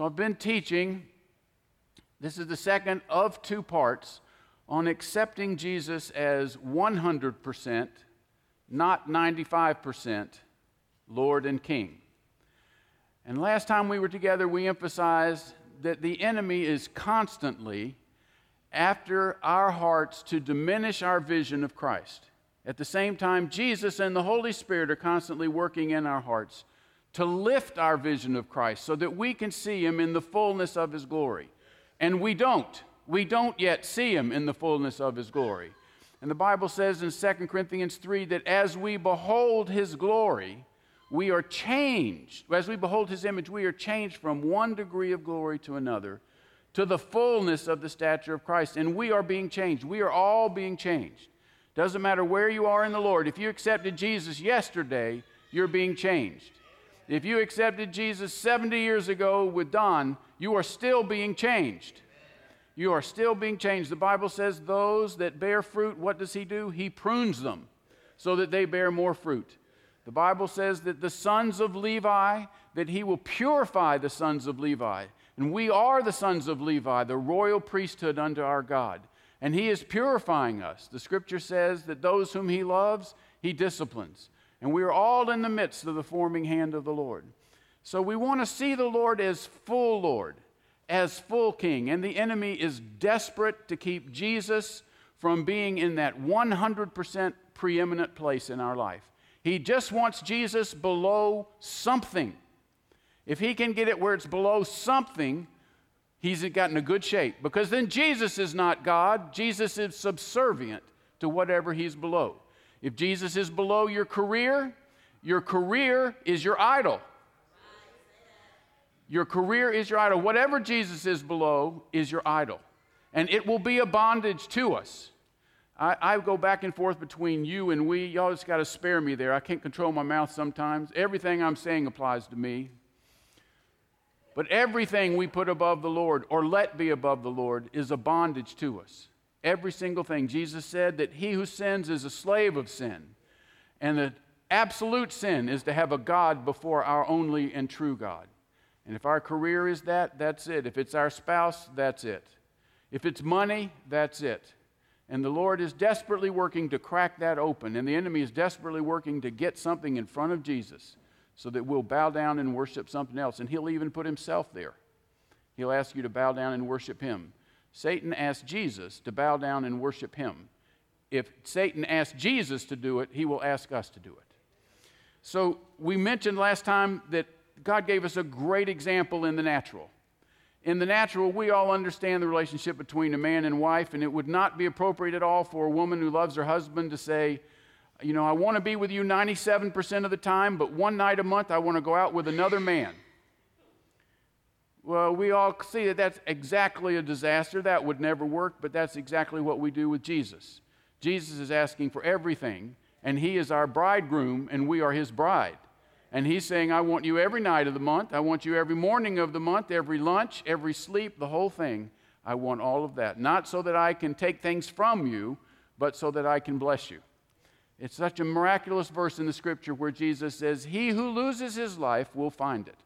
So I've been teaching, this is the second of two parts, on accepting Jesus as 100%, not 95%, Lord and King. And last time we were together, we emphasized that the enemy is constantly after our hearts to diminish our vision of Christ. At the same time, Jesus and the Holy Spirit are constantly working in our hearts to lift our vision of Christ so that we can see Him in the fullness of His glory. And we don't. We don't yet see Him in the fullness of His glory. And the Bible says in 2 Corinthians 3 that as we behold His glory, we are changed. As we behold His image, we are changed from one degree of glory to another to the fullness of the stature of Christ. And we are being changed. We are all being changed. Doesn't matter where you are in the Lord. If you accepted Jesus yesterday, you're being changed. If you accepted Jesus 70 years ago with Don, you are still being changed. You are still being changed. The Bible says those that bear fruit, what does he do? He prunes them so that they bear more fruit. The Bible says that the sons of Levi, that he will purify the sons of Levi. And we are the sons of Levi, the royal priesthood unto our God. And he is purifying us. The scripture says that those whom he loves, he disciplines. And we are all in the midst of the forming hand of the Lord. So we want to see the Lord as full Lord, as full King. And the enemy is desperate to keep Jesus from being in that 100% preeminent place in our life. He just wants Jesus below something. If he can get it where it's below something, he's gotten a good shape. Because then Jesus is not God, Jesus is subservient to whatever he's below. If Jesus is below your career, your career is your idol. Your career is your idol. Whatever Jesus is below is your idol. And it will be a bondage to us. I, I go back and forth between you and we. Y'all just got to spare me there. I can't control my mouth sometimes. Everything I'm saying applies to me. But everything we put above the Lord or let be above the Lord is a bondage to us. Every single thing. Jesus said that he who sins is a slave of sin. And the absolute sin is to have a God before our only and true God. And if our career is that, that's it. If it's our spouse, that's it. If it's money, that's it. And the Lord is desperately working to crack that open. And the enemy is desperately working to get something in front of Jesus so that we'll bow down and worship something else. And he'll even put himself there. He'll ask you to bow down and worship him. Satan asked Jesus to bow down and worship him. If Satan asked Jesus to do it, he will ask us to do it. So we mentioned last time that God gave us a great example in the natural. In the natural, we all understand the relationship between a man and wife, and it would not be appropriate at all for a woman who loves her husband to say, You know, I want to be with you 97% of the time, but one night a month I want to go out with another man. Well, we all see that that's exactly a disaster. That would never work, but that's exactly what we do with Jesus. Jesus is asking for everything, and He is our bridegroom, and we are His bride. And He's saying, I want you every night of the month. I want you every morning of the month, every lunch, every sleep, the whole thing. I want all of that. Not so that I can take things from you, but so that I can bless you. It's such a miraculous verse in the scripture where Jesus says, He who loses his life will find it.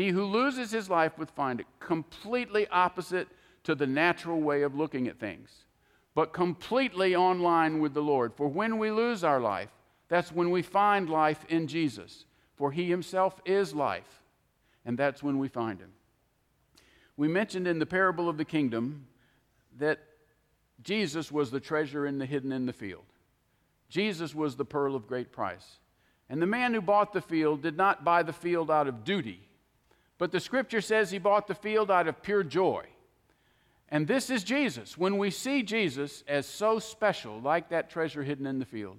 He who loses his life would find it completely opposite to the natural way of looking at things, but completely on line with the Lord. For when we lose our life, that's when we find life in Jesus. For he himself is life, and that's when we find him. We mentioned in the parable of the kingdom that Jesus was the treasure in the hidden in the field. Jesus was the pearl of great price. And the man who bought the field did not buy the field out of duty but the scripture says he bought the field out of pure joy. And this is Jesus. When we see Jesus as so special, like that treasure hidden in the field,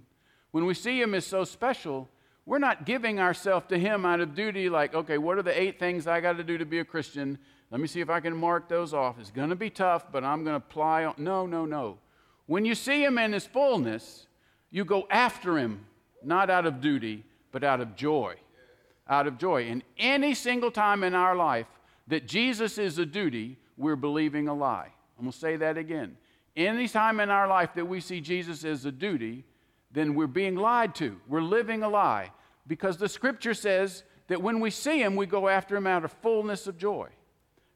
when we see him as so special, we're not giving ourselves to him out of duty, like, okay, what are the eight things I got to do to be a Christian? Let me see if I can mark those off. It's going to be tough, but I'm going to apply. On. No, no, no. When you see him in his fullness, you go after him, not out of duty, but out of joy out of joy. And any single time in our life that Jesus is a duty, we're believing a lie. I'm going to say that again. Any time in our life that we see Jesus as a duty, then we're being lied to. We're living a lie because the scripture says that when we see him, we go after him out of fullness of joy.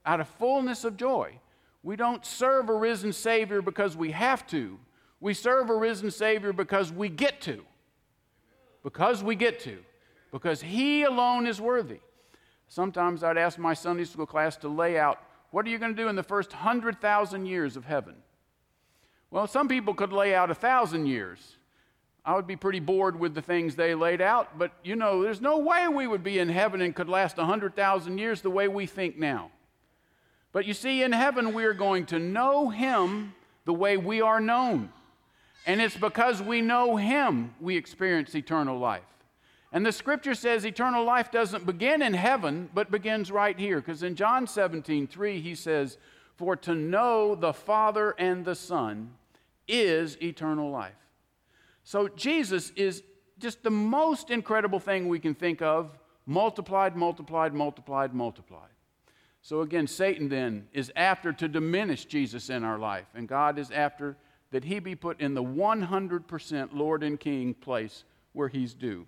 Out of fullness of joy. We don't serve a risen Savior because we have to. We serve a risen Savior because we get to. Because we get to. Because He alone is worthy. Sometimes I'd ask my Sunday school class to lay out what are you going to do in the first 100,000 years of heaven? Well, some people could lay out a thousand years. I would be pretty bored with the things they laid out, but you know, there's no way we would be in heaven and could last 100,000 years the way we think now. But you see, in heaven, we are going to know Him the way we are known. And it's because we know Him we experience eternal life. And the scripture says eternal life doesn't begin in heaven, but begins right here. Because in John 17, 3, he says, For to know the Father and the Son is eternal life. So Jesus is just the most incredible thing we can think of multiplied, multiplied, multiplied, multiplied. So again, Satan then is after to diminish Jesus in our life, and God is after that he be put in the 100% Lord and King place where he's due.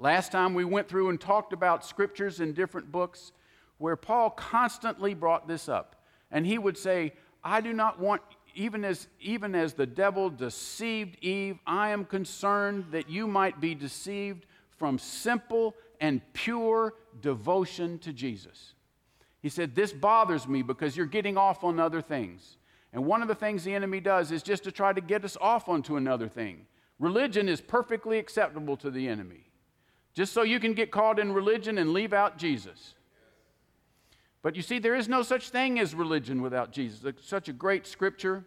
Last time we went through and talked about scriptures in different books where Paul constantly brought this up. And he would say, I do not want, even as, even as the devil deceived Eve, I am concerned that you might be deceived from simple and pure devotion to Jesus. He said, This bothers me because you're getting off on other things. And one of the things the enemy does is just to try to get us off onto another thing. Religion is perfectly acceptable to the enemy, just so you can get caught in religion and leave out Jesus. But you see, there is no such thing as religion without Jesus. Such a great scripture.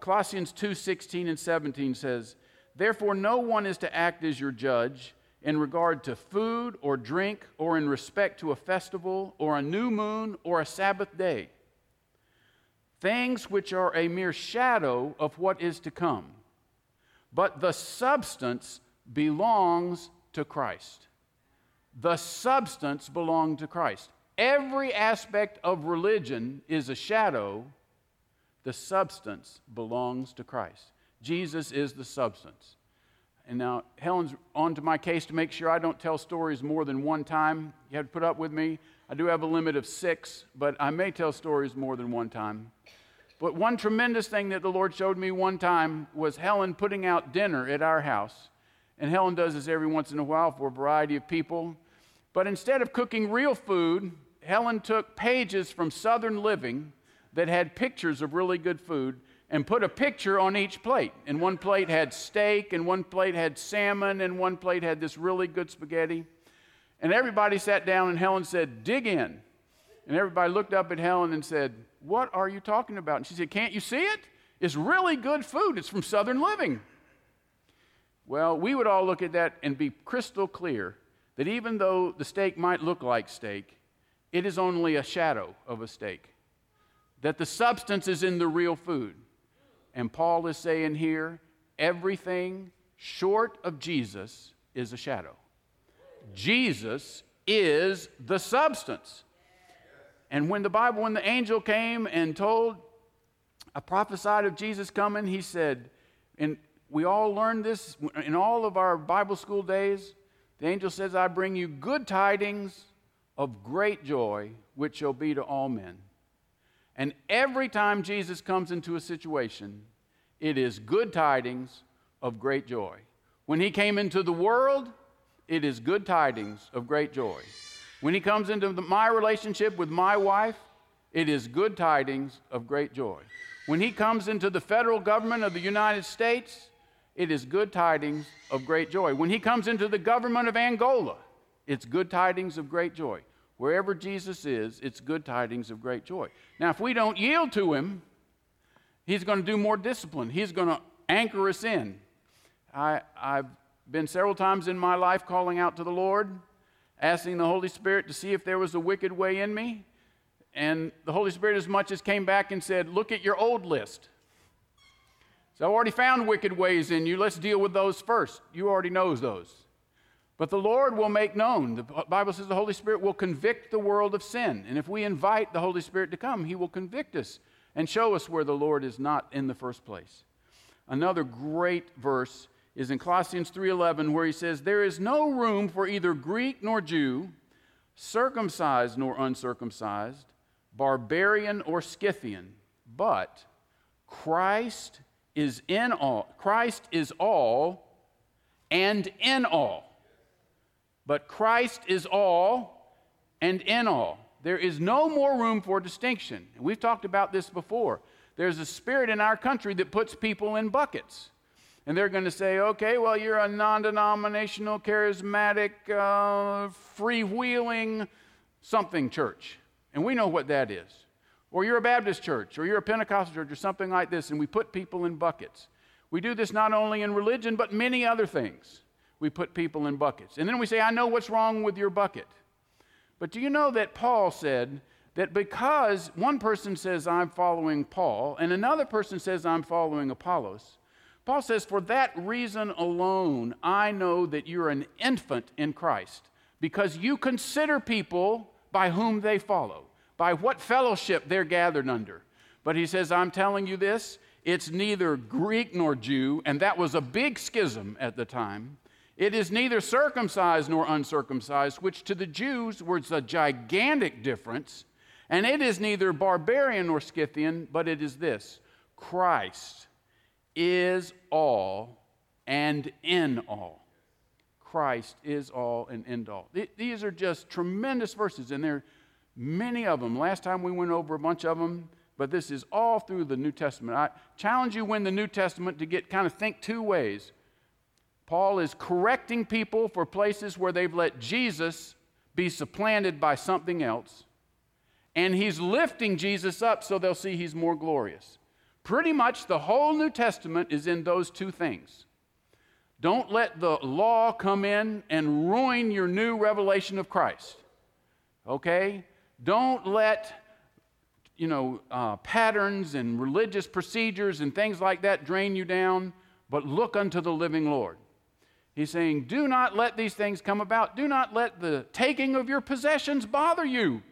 Colossians 2 16 and 17 says, Therefore, no one is to act as your judge in regard to food or drink or in respect to a festival or a new moon or a Sabbath day. Things which are a mere shadow of what is to come. But the substance belongs to Christ. The substance belongs to Christ. Every aspect of religion is a shadow. The substance belongs to Christ. Jesus is the substance. And now Helen's on to my case to make sure I don't tell stories more than one time. You have to put up with me. I do have a limit of six, but I may tell stories more than one time. But one tremendous thing that the Lord showed me one time was Helen putting out dinner at our house. And Helen does this every once in a while for a variety of people. But instead of cooking real food, Helen took pages from Southern Living that had pictures of really good food and put a picture on each plate. And one plate had steak, and one plate had salmon, and one plate had this really good spaghetti. And everybody sat down, and Helen said, Dig in. And everybody looked up at Helen and said, What are you talking about? And she said, Can't you see it? It's really good food. It's from Southern Living. Well, we would all look at that and be crystal clear that even though the steak might look like steak, it is only a shadow of a steak. That the substance is in the real food. And Paul is saying here everything short of Jesus is a shadow. Jesus is the substance. And when the Bible, when the angel came and told, I prophesied of Jesus coming, he said, and we all learned this in all of our Bible school days. The angel says, I bring you good tidings of great joy, which shall be to all men. And every time Jesus comes into a situation, it is good tidings of great joy. When he came into the world, it is good tidings of great joy. When he comes into the, my relationship with my wife, it is good tidings of great joy. When he comes into the federal government of the United States, it is good tidings of great joy. When he comes into the government of Angola, it's good tidings of great joy. Wherever Jesus is, it's good tidings of great joy. Now, if we don't yield to him, he's going to do more discipline. He's going to anchor us in. I, I've been several times in my life calling out to the Lord, asking the Holy Spirit to see if there was a wicked way in me. And the Holy Spirit, as much as came back and said, Look at your old list. So I already found wicked ways in you. Let's deal with those first. You already knows those. But the Lord will make known. The Bible says the Holy Spirit will convict the world of sin. And if we invite the Holy Spirit to come, He will convict us and show us where the Lord is not in the first place. Another great verse is in Colossians 3:11 where he says there is no room for either Greek nor Jew, circumcised nor uncircumcised, barbarian or Scythian, but Christ is in all. Christ is all and in all. But Christ is all and in all. There is no more room for distinction. We've talked about this before. There's a spirit in our country that puts people in buckets. And they're going to say, okay, well, you're a non denominational, charismatic, uh, freewheeling something church. And we know what that is. Or you're a Baptist church, or you're a Pentecostal church, or something like this, and we put people in buckets. We do this not only in religion, but many other things. We put people in buckets. And then we say, I know what's wrong with your bucket. But do you know that Paul said that because one person says, I'm following Paul, and another person says, I'm following Apollos, Paul says, For that reason alone, I know that you're an infant in Christ, because you consider people by whom they follow, by what fellowship they're gathered under. But he says, I'm telling you this, it's neither Greek nor Jew, and that was a big schism at the time. It is neither circumcised nor uncircumcised, which to the Jews was a gigantic difference. And it is neither barbarian nor Scythian, but it is this Christ is all and in all. Christ is all and end all. These are just tremendous verses, and there are many of them. Last time we went over a bunch of them, but this is all through the New Testament. I challenge you in the New Testament to get kind of think two ways. Paul is correcting people for places where they've let Jesus be supplanted by something else, and he's lifting Jesus up so they'll see he's more glorious. Pretty much the whole New Testament is in those two things. Don't let the law come in and ruin your new revelation of Christ. Okay? Don't let, you know, uh, patterns and religious procedures and things like that drain you down, but look unto the living Lord. He's saying, Do not let these things come about. Do not let the taking of your possessions bother you,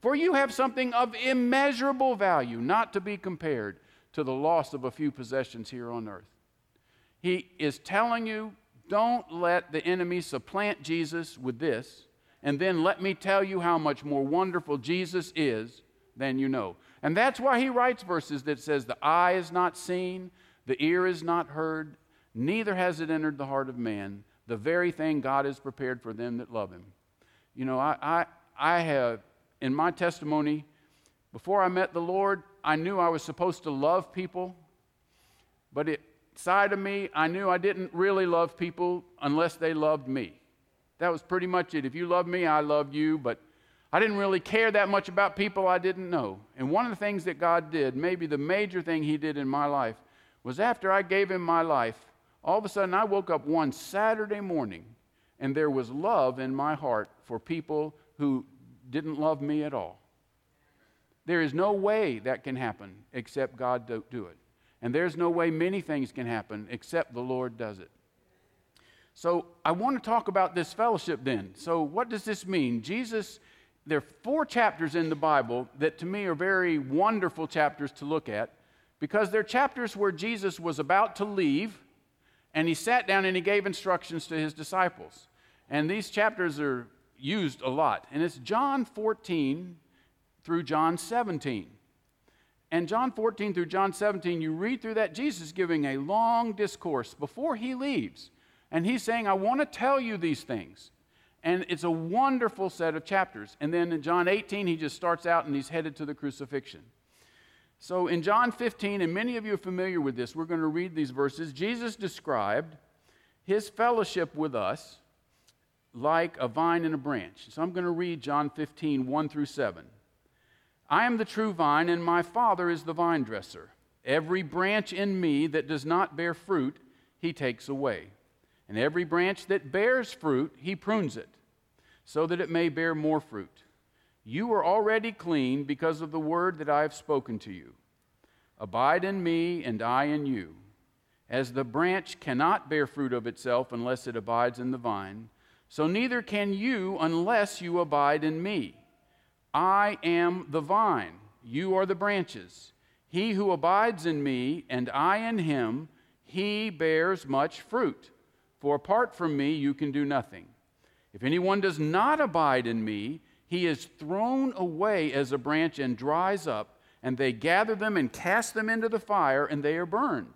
for you have something of immeasurable value, not to be compared to the loss of a few possessions here on earth. He is telling you don't let the enemy supplant Jesus with this, and then let me tell you how much more wonderful Jesus is than you know. And that's why he writes verses that says the eye is not seen, the ear is not heard, neither has it entered the heart of man, the very thing God has prepared for them that love him. You know, I, I, I have, in my testimony, before I met the Lord, I knew I was supposed to love people, but inside of me, I knew I didn't really love people unless they loved me. That was pretty much it. If you love me, I love you, but I didn't really care that much about people I didn't know. And one of the things that God did, maybe the major thing He did in my life, was after I gave Him my life, all of a sudden I woke up one Saturday morning and there was love in my heart for people who didn't love me at all. There is no way that can happen except God do, do it. And there's no way many things can happen except the Lord does it. So I want to talk about this fellowship then. So, what does this mean? Jesus, there are four chapters in the Bible that to me are very wonderful chapters to look at because they're chapters where Jesus was about to leave and he sat down and he gave instructions to his disciples. And these chapters are used a lot. And it's John 14, through John 17. And John 14 through John 17, you read through that, Jesus giving a long discourse before he leaves. And he's saying, I want to tell you these things. And it's a wonderful set of chapters. And then in John 18, he just starts out and he's headed to the crucifixion. So in John 15, and many of you are familiar with this, we're going to read these verses. Jesus described his fellowship with us like a vine and a branch. So I'm going to read John 15, 1 through 7. I am the true vine, and my Father is the vine dresser. Every branch in me that does not bear fruit, he takes away. And every branch that bears fruit, he prunes it, so that it may bear more fruit. You are already clean because of the word that I have spoken to you. Abide in me, and I in you. As the branch cannot bear fruit of itself unless it abides in the vine, so neither can you unless you abide in me. I am the vine, you are the branches. He who abides in me and I in him, he bears much fruit. For apart from me you can do nothing. If anyone does not abide in me, he is thrown away as a branch and dries up, and they gather them and cast them into the fire, and they are burned.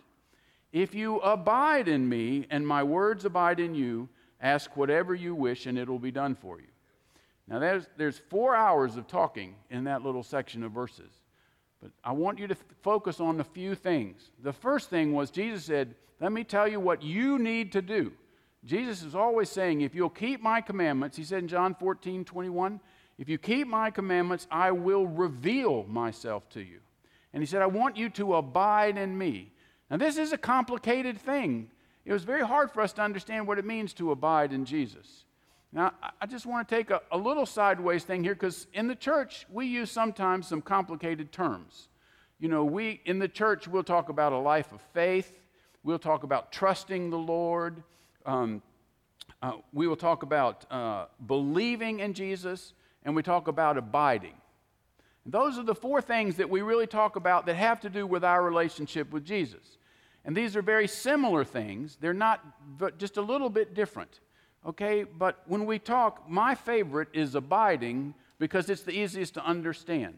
If you abide in me, and my words abide in you, ask whatever you wish, and it will be done for you. Now, there's, there's four hours of talking in that little section of verses. But I want you to focus on a few things. The first thing was Jesus said, Let me tell you what you need to do. Jesus is always saying, If you'll keep my commandments, he said in John 14, 21, if you keep my commandments, I will reveal myself to you. And he said, I want you to abide in me. Now, this is a complicated thing. It was very hard for us to understand what it means to abide in Jesus. Now, I just want to take a, a little sideways thing here because in the church, we use sometimes some complicated terms. You know, we in the church, we'll talk about a life of faith, we'll talk about trusting the Lord, um, uh, we will talk about uh, believing in Jesus, and we talk about abiding. Those are the four things that we really talk about that have to do with our relationship with Jesus. And these are very similar things, they're not, just a little bit different. Okay, but when we talk, my favorite is abiding because it's the easiest to understand.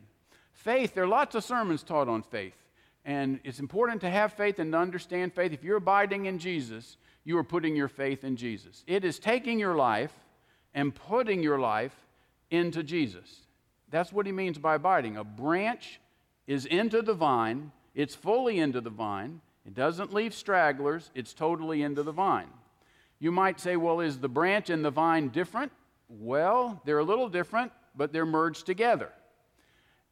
Faith, there are lots of sermons taught on faith, and it's important to have faith and to understand faith. If you're abiding in Jesus, you are putting your faith in Jesus. It is taking your life and putting your life into Jesus. That's what he means by abiding. A branch is into the vine, it's fully into the vine, it doesn't leave stragglers, it's totally into the vine. You might say, well, is the branch and the vine different? Well, they're a little different, but they're merged together.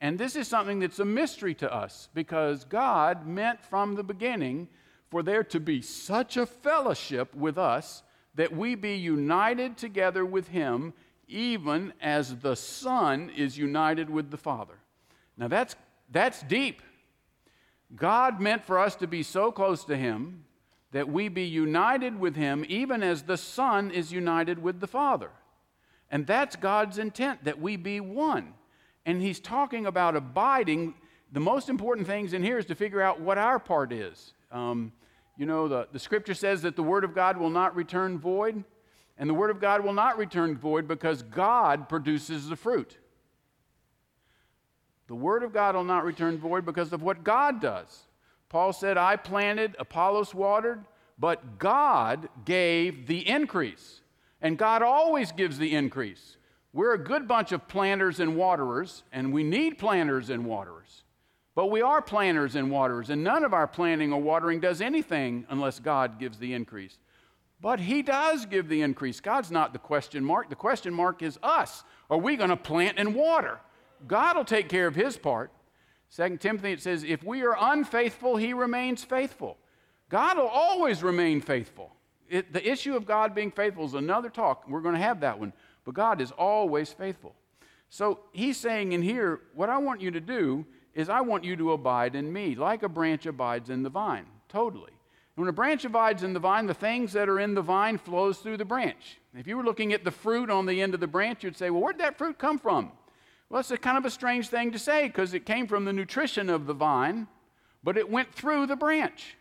And this is something that's a mystery to us because God meant from the beginning for there to be such a fellowship with us that we be united together with Him, even as the Son is united with the Father. Now that's, that's deep. God meant for us to be so close to Him that we be united with him even as the Son is united with the Father. And that's God's intent, that we be one. And he's talking about abiding. The most important things in here is to figure out what our part is. Um, you know, the, the scripture says that the Word of God will not return void, and the Word of God will not return void because God produces the fruit. The Word of God will not return void because of what God does. Paul said, I planted, Apollos watered, but God gave the increase. And God always gives the increase. We're a good bunch of planters and waterers, and we need planters and waterers. But we are planters and waterers, and none of our planting or watering does anything unless God gives the increase. But He does give the increase. God's not the question mark. The question mark is us. Are we going to plant and water? God will take care of His part. Second Timothy, it says, if we are unfaithful, he remains faithful. God will always remain faithful. It, the issue of God being faithful is another talk. We're going to have that one. But God is always faithful. So he's saying in here, what I want you to do is I want you to abide in me, like a branch abides in the vine. Totally. And when a branch abides in the vine, the things that are in the vine flows through the branch. If you were looking at the fruit on the end of the branch, you'd say, well, where'd that fruit come from? Well, it's a kind of a strange thing to say because it came from the nutrition of the vine, but it went through the branch.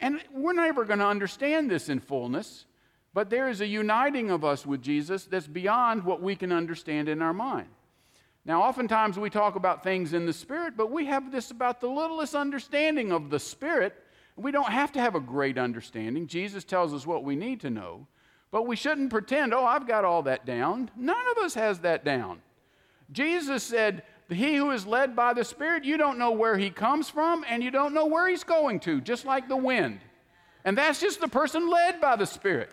And we're never going to understand this in fullness, but there is a uniting of us with Jesus that's beyond what we can understand in our mind. Now, oftentimes we talk about things in the Spirit, but we have this about the littlest understanding of the Spirit. We don't have to have a great understanding. Jesus tells us what we need to know, but we shouldn't pretend, oh, I've got all that down. None of us has that down. Jesus said, He who is led by the Spirit, you don't know where he comes from and you don't know where he's going to, just like the wind. And that's just the person led by the Spirit.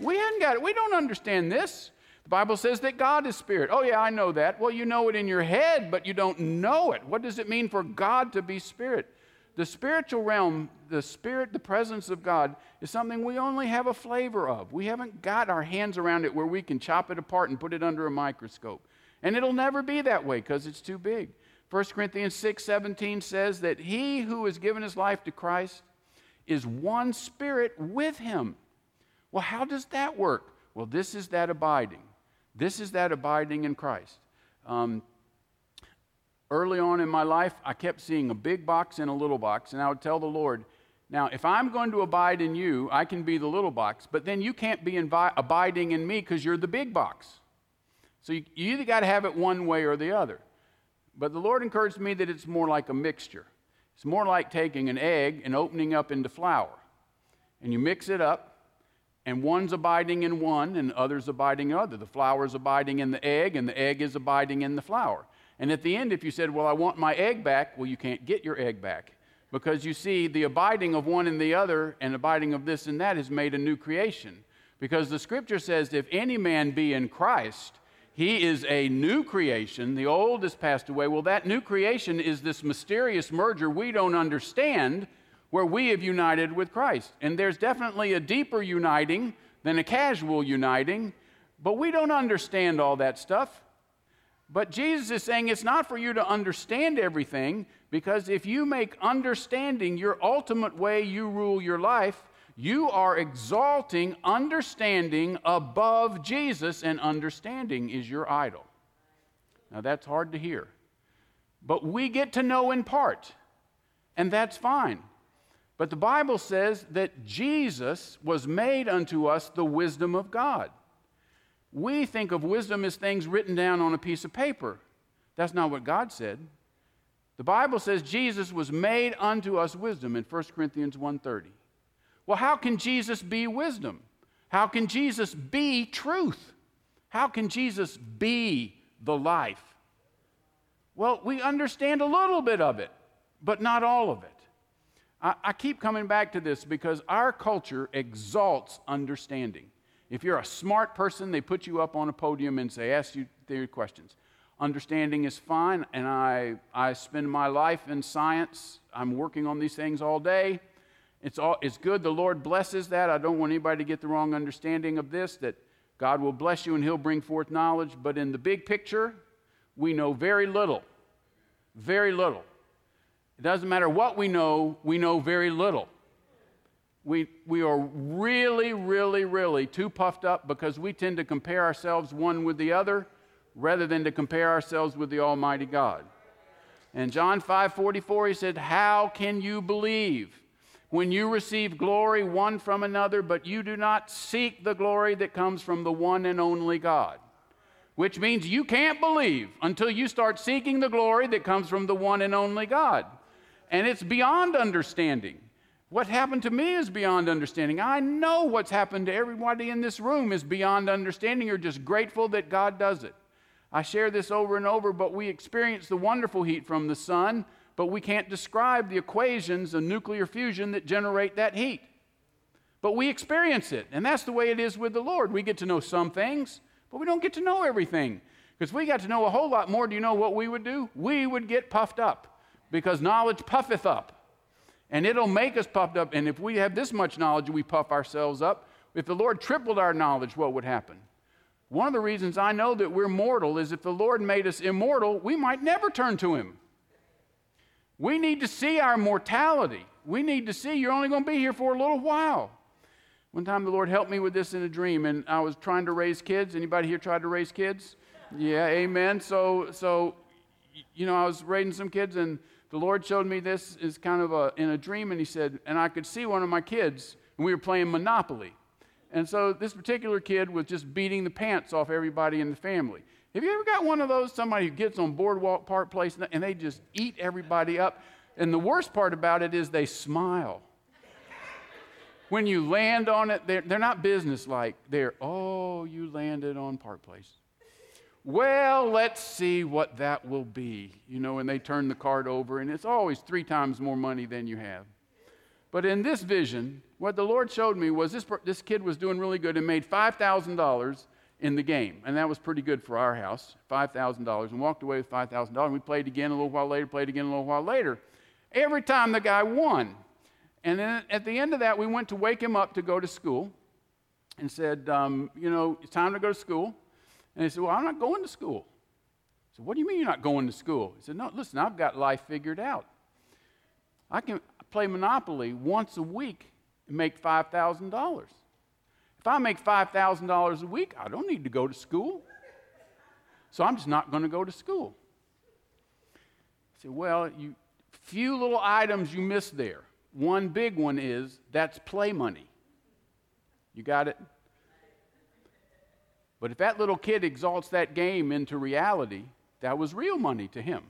We haven't got it. We don't understand this. The Bible says that God is Spirit. Oh, yeah, I know that. Well, you know it in your head, but you don't know it. What does it mean for God to be Spirit? The spiritual realm, the Spirit, the presence of God, is something we only have a flavor of. We haven't got our hands around it where we can chop it apart and put it under a microscope. And it'll never be that way because it's too big. 1 Corinthians 6 17 says that he who has given his life to Christ is one spirit with him. Well, how does that work? Well, this is that abiding. This is that abiding in Christ. Um, early on in my life, I kept seeing a big box and a little box, and I would tell the Lord, Now, if I'm going to abide in you, I can be the little box, but then you can't be invi- abiding in me because you're the big box. So you, you either got to have it one way or the other. But the Lord encouraged me that it's more like a mixture. It's more like taking an egg and opening up into flour. And you mix it up, and one's abiding in one, and others abiding in other. The flour is abiding in the egg, and the egg is abiding in the flour. And at the end, if you said, Well, I want my egg back, well, you can't get your egg back. Because you see, the abiding of one and the other and abiding of this and that has made a new creation. Because the scripture says, If any man be in Christ, he is a new creation. The old has passed away. Well, that new creation is this mysterious merger we don't understand where we have united with Christ. And there's definitely a deeper uniting than a casual uniting, but we don't understand all that stuff. But Jesus is saying it's not for you to understand everything, because if you make understanding your ultimate way you rule your life, you are exalting understanding above Jesus, and understanding is your idol. Now, that's hard to hear. But we get to know in part, and that's fine. But the Bible says that Jesus was made unto us the wisdom of God. We think of wisdom as things written down on a piece of paper. That's not what God said. The Bible says Jesus was made unto us wisdom in 1 Corinthians 1:30. Well, how can Jesus be wisdom? How can Jesus be truth? How can Jesus be the life? Well, we understand a little bit of it, but not all of it. I, I keep coming back to this because our culture exalts understanding. If you're a smart person, they put you up on a podium and say, ask you their questions. Understanding is fine, and I, I spend my life in science. I'm working on these things all day. It's, all, it's good. The Lord blesses that. I don't want anybody to get the wrong understanding of this, that God will bless you and He'll bring forth knowledge. But in the big picture, we know very little. Very little. It doesn't matter what we know, we know very little we, we are really, really, really too puffed up because we tend to compare ourselves one with the other rather than to compare ourselves with the Almighty God. And John 5 44, he said, How can you believe when you receive glory one from another, but you do not seek the glory that comes from the one and only God? Which means you can't believe until you start seeking the glory that comes from the one and only God. And it's beyond understanding. What happened to me is beyond understanding. I know what's happened to everybody in this room is beyond understanding. You're just grateful that God does it. I share this over and over, but we experience the wonderful heat from the sun, but we can't describe the equations of nuclear fusion that generate that heat. But we experience it, and that's the way it is with the Lord. We get to know some things, but we don't get to know everything. Because we got to know a whole lot more. Do you know what we would do? We would get puffed up because knowledge puffeth up and it'll make us puffed up. And if we have this much knowledge, we puff ourselves up. If the Lord tripled our knowledge, what would happen? One of the reasons I know that we're mortal is if the Lord made us immortal, we might never turn to Him. We need to see our mortality. We need to see you're only going to be here for a little while. One time the Lord helped me with this in a dream, and I was trying to raise kids. Anybody here tried to raise kids? Yeah, amen. So, so, you know, I was raising some kids, and the Lord showed me this is kind of a, in a dream, and He said, and I could see one of my kids, and we were playing Monopoly. And so this particular kid was just beating the pants off everybody in the family. Have you ever got one of those, somebody who gets on Boardwalk Park Place and they just eat everybody up? And the worst part about it is they smile. when you land on it, they're, they're not businesslike. They're, oh, you landed on Park Place. Well, let's see what that will be. You know, and they turn the card over, and it's always three times more money than you have. But in this vision, what the Lord showed me was this, this kid was doing really good and made $5,000 in the game. And that was pretty good for our house $5,000. And walked away with $5,000. And we played again a little while later, played again a little while later. Every time the guy won. And then at the end of that, we went to wake him up to go to school and said, um, You know, it's time to go to school. And he said, Well, I'm not going to school. I said, What do you mean you're not going to school? He said, No, listen, I've got life figured out. I can play Monopoly once a week and make $5,000. If I make $5,000 a week, I don't need to go to school. So I'm just not going to go to school. I said, Well, you few little items you missed there. one big one is that's play money. You got it? But if that little kid exalts that game into reality, that was real money to him.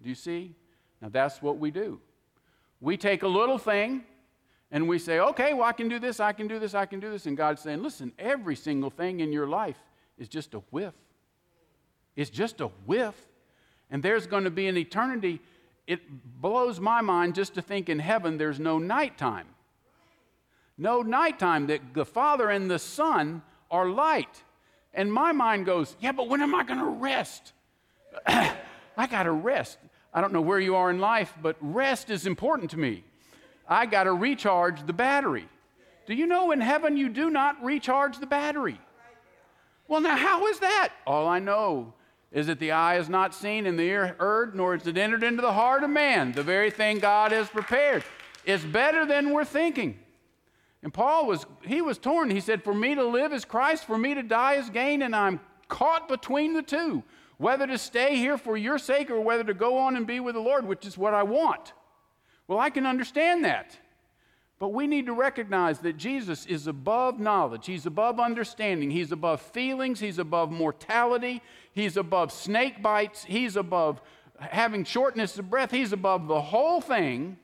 Do you see? Now that's what we do. We take a little thing and we say, okay, well, I can do this, I can do this, I can do this. And God's saying, listen, every single thing in your life is just a whiff. It's just a whiff. And there's going to be an eternity. It blows my mind just to think in heaven there's no nighttime. No nighttime, that the Father and the Son are light. And my mind goes, yeah, but when am I going to rest? I got to rest. I don't know where you are in life, but rest is important to me. I got to recharge the battery. Do you know in heaven you do not recharge the battery? Well, now, how is that? All I know is that the eye is not seen and the ear heard, nor is it entered into the heart of man, the very thing God has prepared. It's better than we're thinking. And Paul was, he was torn. He said, For me to live is Christ, for me to die is gain, and I'm caught between the two, whether to stay here for your sake or whether to go on and be with the Lord, which is what I want. Well, I can understand that. But we need to recognize that Jesus is above knowledge. He's above understanding. He's above feelings. He's above mortality. He's above snake bites. He's above having shortness of breath. He's above the whole thing.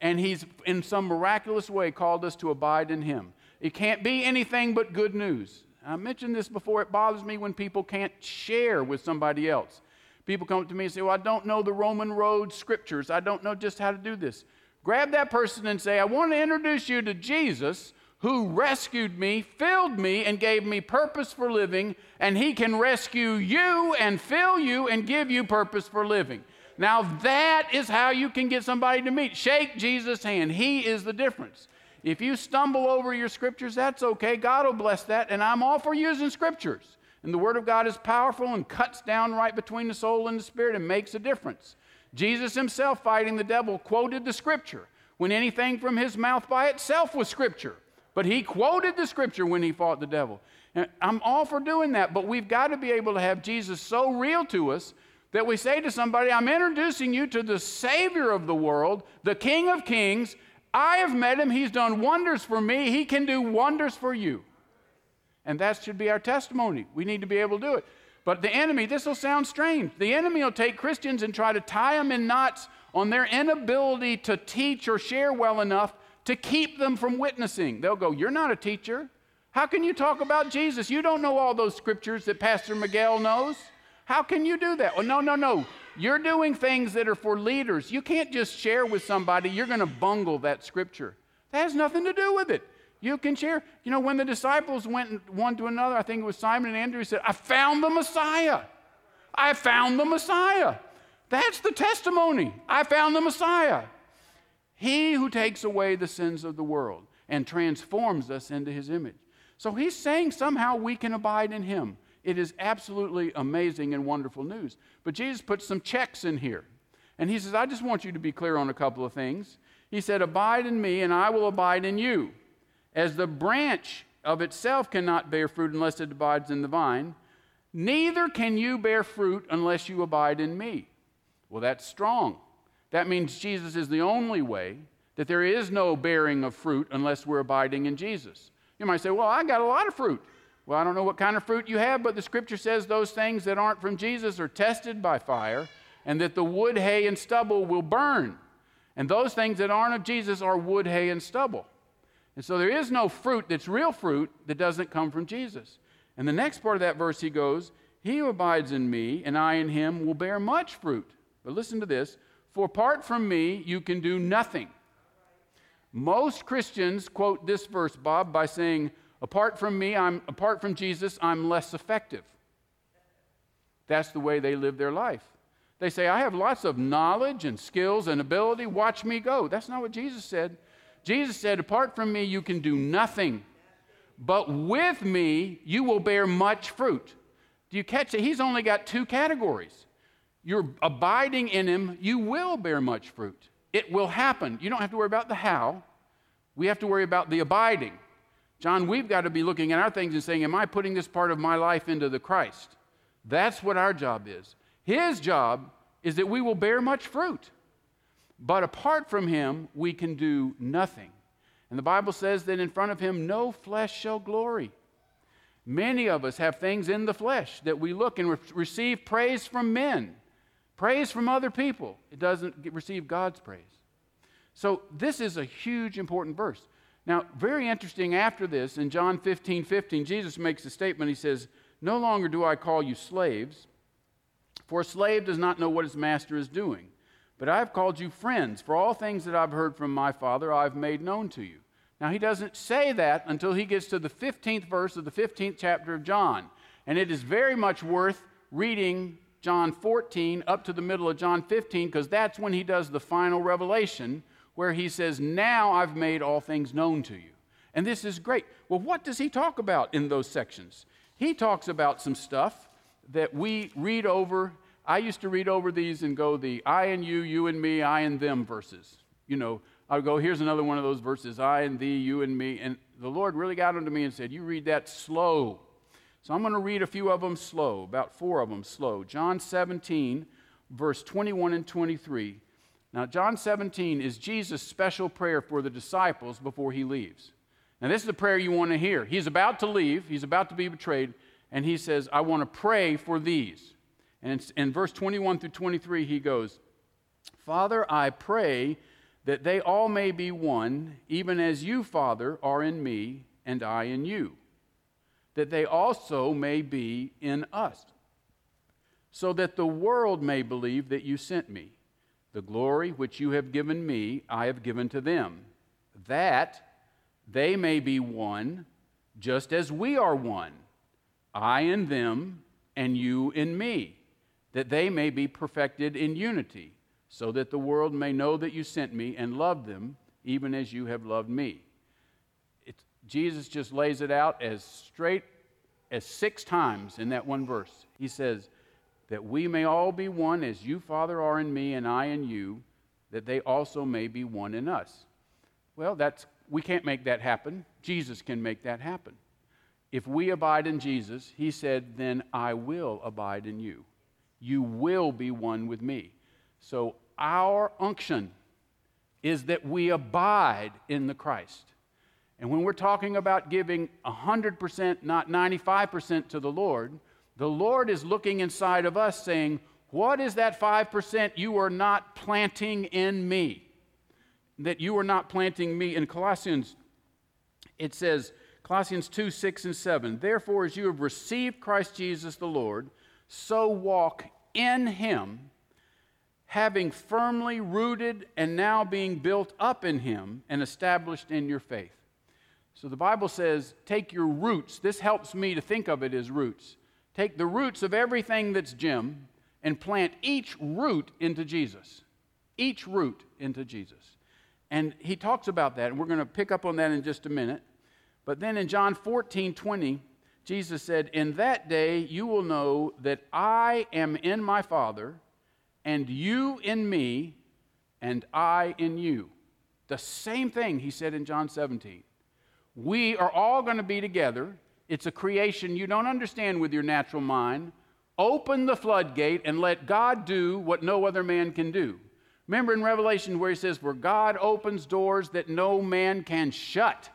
And He's, in some miraculous way, called us to abide in Him. It can't be anything but good news. I mentioned this before. It bothers me when people can't share with somebody else. People come to me and say, Well, I don't know the Roman road scriptures. I don't know just how to do this. Grab that person and say, I want to introduce you to Jesus who rescued me, filled me, and gave me purpose for living, and he can rescue you and fill you and give you purpose for living. Now, that is how you can get somebody to meet. Shake Jesus' hand. He is the difference. If you stumble over your scriptures, that's okay. God will bless that, and I'm all for using scriptures. And the Word of God is powerful and cuts down right between the soul and the spirit and makes a difference. Jesus himself, fighting the devil, quoted the scripture when anything from his mouth by itself was scripture. But he quoted the scripture when he fought the devil. And I'm all for doing that, but we've got to be able to have Jesus so real to us that we say to somebody, I'm introducing you to the Savior of the world, the King of Kings. I have met him. He's done wonders for me. He can do wonders for you. And that should be our testimony. We need to be able to do it. But the enemy, this will sound strange. The enemy will take Christians and try to tie them in knots on their inability to teach or share well enough to keep them from witnessing. They'll go, You're not a teacher. How can you talk about Jesus? You don't know all those scriptures that Pastor Miguel knows. How can you do that? Well, no, no, no. You're doing things that are for leaders. You can't just share with somebody, you're going to bungle that scripture. That has nothing to do with it. You can share. You know, when the disciples went one to another, I think it was Simon and Andrew said, I found the Messiah. I found the Messiah. That's the testimony. I found the Messiah. He who takes away the sins of the world and transforms us into his image. So he's saying somehow we can abide in him. It is absolutely amazing and wonderful news. But Jesus puts some checks in here. And he says, I just want you to be clear on a couple of things. He said, Abide in me, and I will abide in you. As the branch of itself cannot bear fruit unless it abides in the vine, neither can you bear fruit unless you abide in me. Well, that's strong. That means Jesus is the only way, that there is no bearing of fruit unless we're abiding in Jesus. You might say, Well, I got a lot of fruit. Well, I don't know what kind of fruit you have, but the scripture says those things that aren't from Jesus are tested by fire, and that the wood, hay, and stubble will burn. And those things that aren't of Jesus are wood, hay, and stubble. And so there is no fruit that's real fruit that doesn't come from Jesus. And the next part of that verse, he goes, He who abides in me and I in him will bear much fruit. But listen to this For apart from me, you can do nothing. Most Christians quote this verse, Bob, by saying, Apart from me, I'm apart from Jesus, I'm less effective. That's the way they live their life. They say, I have lots of knowledge and skills and ability. Watch me go. That's not what Jesus said. Jesus said, Apart from me, you can do nothing. But with me, you will bear much fruit. Do you catch it? He's only got two categories. You're abiding in him, you will bear much fruit. It will happen. You don't have to worry about the how. We have to worry about the abiding. John, we've got to be looking at our things and saying, Am I putting this part of my life into the Christ? That's what our job is. His job is that we will bear much fruit. But apart from him, we can do nothing. And the Bible says that in front of him, no flesh shall glory. Many of us have things in the flesh that we look and re- receive praise from men, praise from other people. It doesn't get, receive God's praise. So, this is a huge, important verse. Now, very interesting after this, in John 15 15, Jesus makes a statement. He says, No longer do I call you slaves, for a slave does not know what his master is doing. But I have called you friends, for all things that I've heard from my Father I've made known to you. Now, he doesn't say that until he gets to the 15th verse of the 15th chapter of John. And it is very much worth reading John 14 up to the middle of John 15 because that's when he does the final revelation where he says, Now I've made all things known to you. And this is great. Well, what does he talk about in those sections? He talks about some stuff that we read over I used to read over these and go the I and you, you and me, I and them verses. You know, I go, here's another one of those verses, I and thee, you and me. And the Lord really got onto me and said, You read that slow. So I'm going to read a few of them slow, about four of them slow. John 17, verse 21 and 23. Now, John 17 is Jesus' special prayer for the disciples before he leaves. Now, this is the prayer you want to hear. He's about to leave, he's about to be betrayed, and he says, I want to pray for these. And in verse 21 through 23, he goes, Father, I pray that they all may be one, even as you, Father, are in me and I in you, that they also may be in us, so that the world may believe that you sent me. The glory which you have given me, I have given to them, that they may be one, just as we are one, I in them and you in me that they may be perfected in unity, so that the world may know that you sent me and loved them, even as you have loved me. Jesus just lays it out as straight as six times in that one verse. He says, That we may all be one as you, Father, are in me and I in you, that they also may be one in us. Well, that's, we can't make that happen. Jesus can make that happen. If we abide in Jesus, he said, then I will abide in you you will be one with me. So our unction is that we abide in the Christ. And when we're talking about giving 100%, not 95% to the Lord, the Lord is looking inside of us saying, What is that 5% you are not planting in me? That you are not planting me. In Colossians, it says, Colossians 2 6 and 7, Therefore, as you have received Christ Jesus the Lord, so walk in him, having firmly rooted and now being built up in him and established in your faith. So the Bible says, take your roots. This helps me to think of it as roots. Take the roots of everything that's Jim and plant each root into Jesus. Each root into Jesus. And he talks about that, and we're going to pick up on that in just a minute. But then in John 14 20, Jesus said, In that day you will know that I am in my Father, and you in me, and I in you. The same thing he said in John 17. We are all going to be together. It's a creation you don't understand with your natural mind. Open the floodgate and let God do what no other man can do. Remember in Revelation where he says, For God opens doors that no man can shut.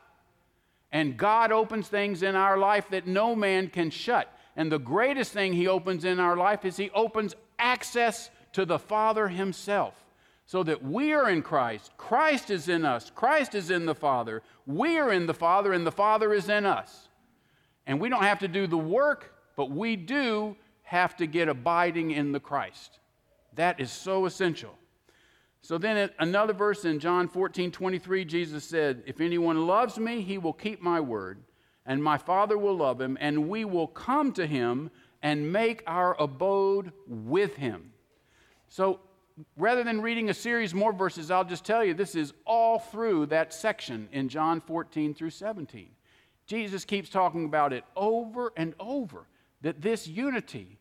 And God opens things in our life that no man can shut. And the greatest thing He opens in our life is He opens access to the Father Himself. So that we are in Christ. Christ is in us. Christ is in the Father. We are in the Father, and the Father is in us. And we don't have to do the work, but we do have to get abiding in the Christ. That is so essential. So then, another verse in John 14 23, Jesus said, If anyone loves me, he will keep my word, and my Father will love him, and we will come to him and make our abode with him. So rather than reading a series more verses, I'll just tell you this is all through that section in John 14 through 17. Jesus keeps talking about it over and over that this unity,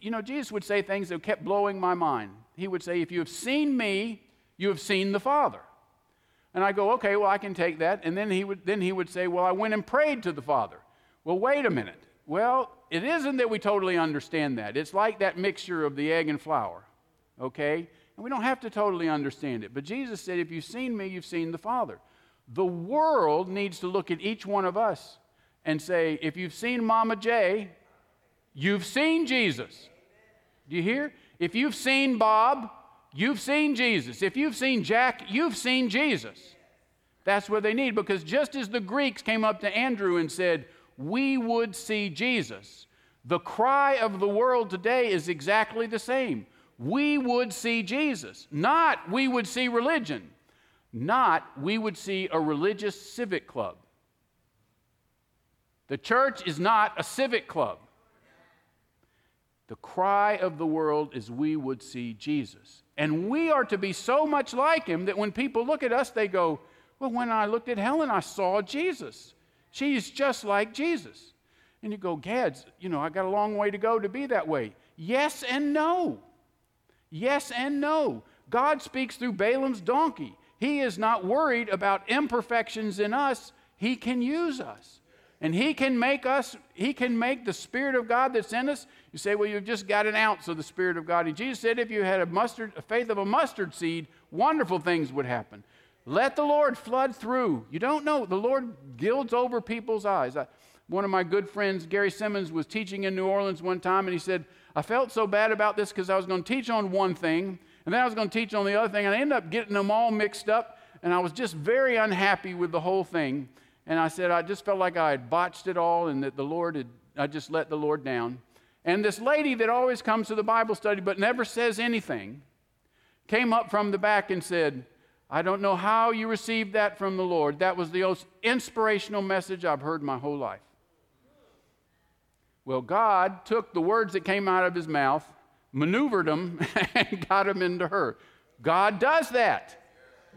you know, Jesus would say things that kept blowing my mind he would say, If you have seen me, you have seen the Father. And I go, Okay, well, I can take that. And then he would, then he would say, Well, I went and prayed to the Father. Well, wait a minute. Well, it isn't that we totally understand that. It's like that mixture of the egg and flour. okay? And we don't have to totally understand it. But Jesus said, If you've seen me, you've seen the Father. The world needs to look at each one of us and say, If you've seen Mama J, you've seen Jesus. Do you hear? If you've seen Bob, you've seen Jesus. If you've seen Jack, you've seen Jesus. That's what they need because just as the Greeks came up to Andrew and said, We would see Jesus, the cry of the world today is exactly the same. We would see Jesus, not we would see religion, not we would see a religious civic club. The church is not a civic club. The cry of the world is we would see Jesus. And we are to be so much like him that when people look at us, they go, Well, when I looked at Helen, I saw Jesus. She's just like Jesus. And you go, Gads, you know, I got a long way to go to be that way. Yes and no. Yes and no. God speaks through Balaam's donkey. He is not worried about imperfections in us. He can use us. And he can make us, he can make the Spirit of God that's in us. You say, well, you've just got an ounce of the Spirit of God. And Jesus said, if you had a mustard, a faith of a mustard seed, wonderful things would happen. Let the Lord flood through. You don't know. The Lord gilds over people's eyes. I, one of my good friends, Gary Simmons, was teaching in New Orleans one time, and he said, I felt so bad about this because I was going to teach on one thing, and then I was going to teach on the other thing, and I ended up getting them all mixed up, and I was just very unhappy with the whole thing. And I said, I just felt like I had botched it all, and that the Lord had, I just let the Lord down. And this lady that always comes to the Bible study but never says anything came up from the back and said, I don't know how you received that from the Lord. That was the most inspirational message I've heard my whole life. Well, God took the words that came out of his mouth, maneuvered him and got him into her. God does that.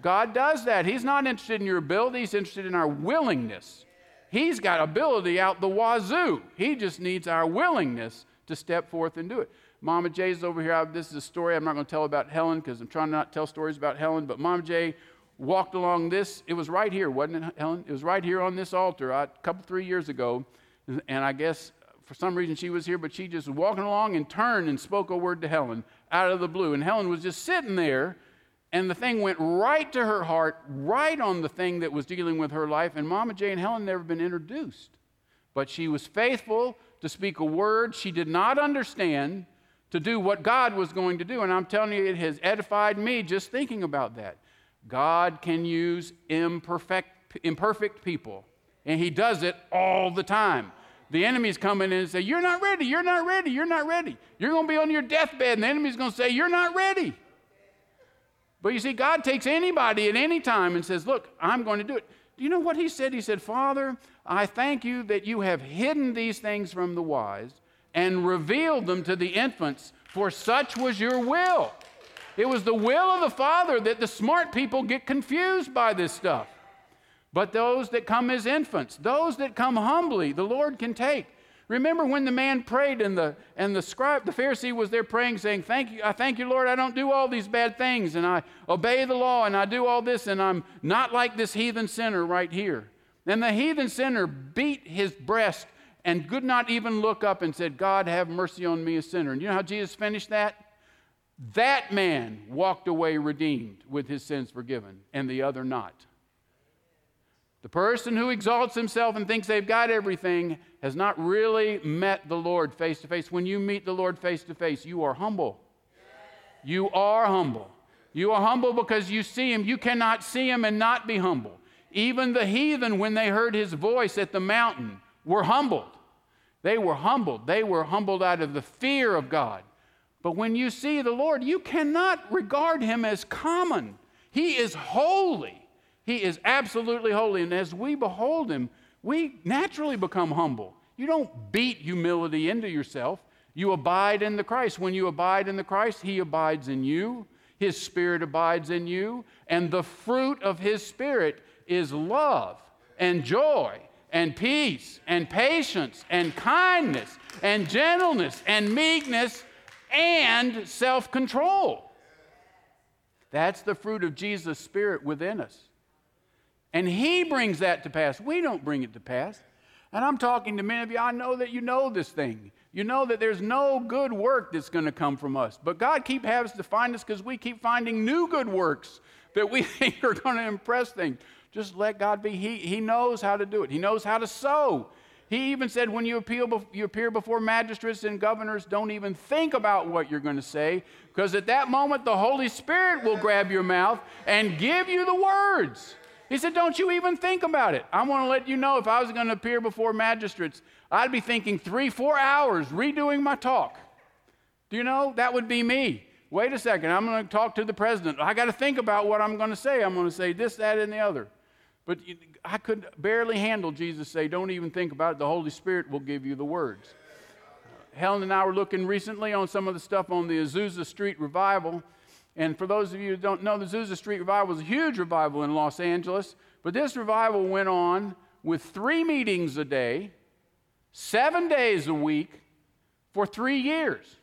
God does that. He's not interested in your ability, He's interested in our willingness. He's got ability out the wazoo. He just needs our willingness to step forth and do it. Mama Jay's over here. This is a story I'm not going to tell about Helen because I'm trying to not tell stories about Helen. But Mama Jay walked along this. It was right here, wasn't it, Helen? It was right here on this altar uh, a couple, three years ago. And I guess for some reason she was here, but she just was walking along and turned and spoke a word to Helen out of the blue. And Helen was just sitting there, and the thing went right to her heart, right on the thing that was dealing with her life. And Mama Jay and Helen never been introduced. But she was faithful to speak a word she did not understand to do what God was going to do. And I'm telling you, it has edified me just thinking about that. God can use imperfect, imperfect people, and He does it all the time the enemy's coming in and say, You're not ready, you're not ready, you're not ready. You're going to be on your deathbed, and the enemy's going to say, You're not ready. But you see, God takes anybody at any time and says, Look, I'm going to do it. Do you know what he said? He said, Father, I thank you that you have hidden these things from the wise and revealed them to the infants, for such was your will. It was the will of the Father that the smart people get confused by this stuff. But those that come as infants, those that come humbly, the Lord can take. Remember when the man prayed and the and the scribe, the Pharisee was there praying, saying, Thank you, I thank you, Lord, I don't do all these bad things, and I obey the law, and I do all this, and I'm not like this heathen sinner right here. And the heathen sinner beat his breast and could not even look up and said, God, have mercy on me, a sinner. And you know how Jesus finished that? That man walked away redeemed with his sins forgiven, and the other not. The person who exalts himself and thinks they've got everything has not really met the Lord face to face. When you meet the Lord face to face, you are humble. You are humble. You are humble because you see him. You cannot see him and not be humble. Even the heathen, when they heard his voice at the mountain, were humbled. They were humbled. They were humbled out of the fear of God. But when you see the Lord, you cannot regard him as common. He is holy. He is absolutely holy. And as we behold him, we naturally become humble. You don't beat humility into yourself. You abide in the Christ. When you abide in the Christ, he abides in you, his spirit abides in you, and the fruit of his spirit is love and joy and peace and patience and kindness and gentleness and meekness and self control. That's the fruit of Jesus' spirit within us. And He brings that to pass. We don't bring it to pass. And I'm talking to many of you, I know that you know this thing. You know that there's no good work that's going to come from us. But God keep having to find us because we keep finding new good works that we think are going to impress things. Just let God be. He, he knows how to do it. He knows how to sow. He even said, when you, appeal, you appear before magistrates and governors, don't even think about what you're going to say, because at that moment, the Holy Spirit will grab your mouth and give you the words. He said, Don't you even think about it. I want to let you know if I was going to appear before magistrates, I'd be thinking three, four hours redoing my talk. Do you know? That would be me. Wait a second, I'm going to talk to the president. I got to think about what I'm going to say. I'm going to say this, that, and the other. But I could barely handle Jesus say, Don't even think about it. The Holy Spirit will give you the words. Helen and I were looking recently on some of the stuff on the Azusa Street revival. And for those of you who don't know, the Azusa Street revival was a huge revival in Los Angeles. But this revival went on with three meetings a day, seven days a week, for three years.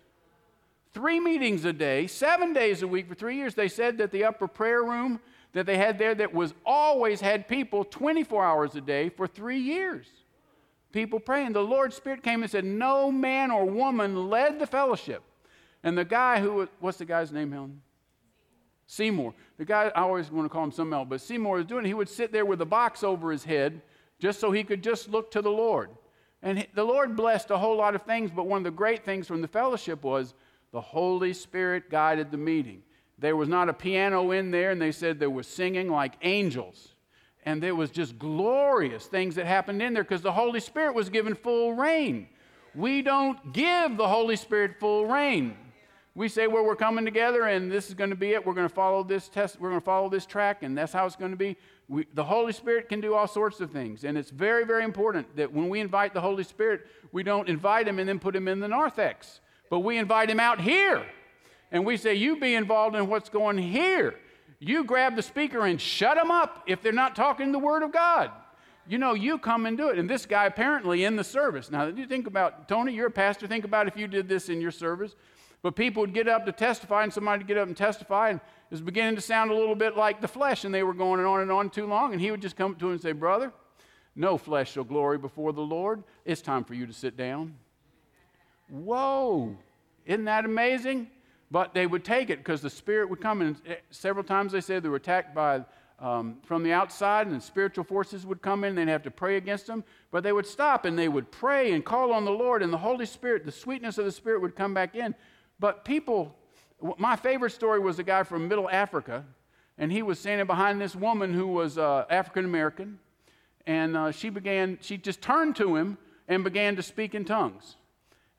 Three meetings a day, seven days a week for three years. They said that the upper prayer room that they had there that was always had people 24 hours a day for three years. People praying. The Lord's Spirit came and said, No man or woman led the fellowship. And the guy who was, what's the guy's name, Helen? Seymour. The guy, I always want to call him something else, but Seymour was doing it. He would sit there with a box over his head just so he could just look to the Lord. And the Lord blessed a whole lot of things, but one of the great things from the fellowship was the Holy Spirit guided the meeting. There was not a piano in there, and they said there was singing like angels. And there was just glorious things that happened in there because the Holy Spirit was given full reign. We don't give the Holy Spirit full reign. We say, well, we're coming together and this is going to be it. We're going to follow this test. We're going to follow this track, and that's how it's going to be. We, the Holy Spirit can do all sorts of things. And it's very, very important that when we invite the Holy Spirit, we don't invite him and then put him in the narthex, but we invite him out here and we say, You be involved in what's going here. You grab the speaker and shut them up if they're not talking the Word of God. You know, you come and do it. And this guy apparently in the service. Now, you think about, Tony, you're a pastor, think about if you did this in your service. But people would get up to testify, and somebody would get up and testify, and it was beginning to sound a little bit like the flesh, and they were going on and on too long. And he would just come up to him and say, Brother, no flesh shall glory before the Lord. It's time for you to sit down. Whoa, isn't that amazing? But they would take it because the Spirit would come. And eh, several times they said they were attacked by, um, from the outside, and the spiritual forces would come in. And they'd have to pray against them. But they would stop and they would pray and call on the Lord, and the Holy Spirit, the sweetness of the Spirit would come back in. But people, my favorite story was a guy from Middle Africa, and he was standing behind this woman who was uh, African American. And uh, she began, she just turned to him and began to speak in tongues.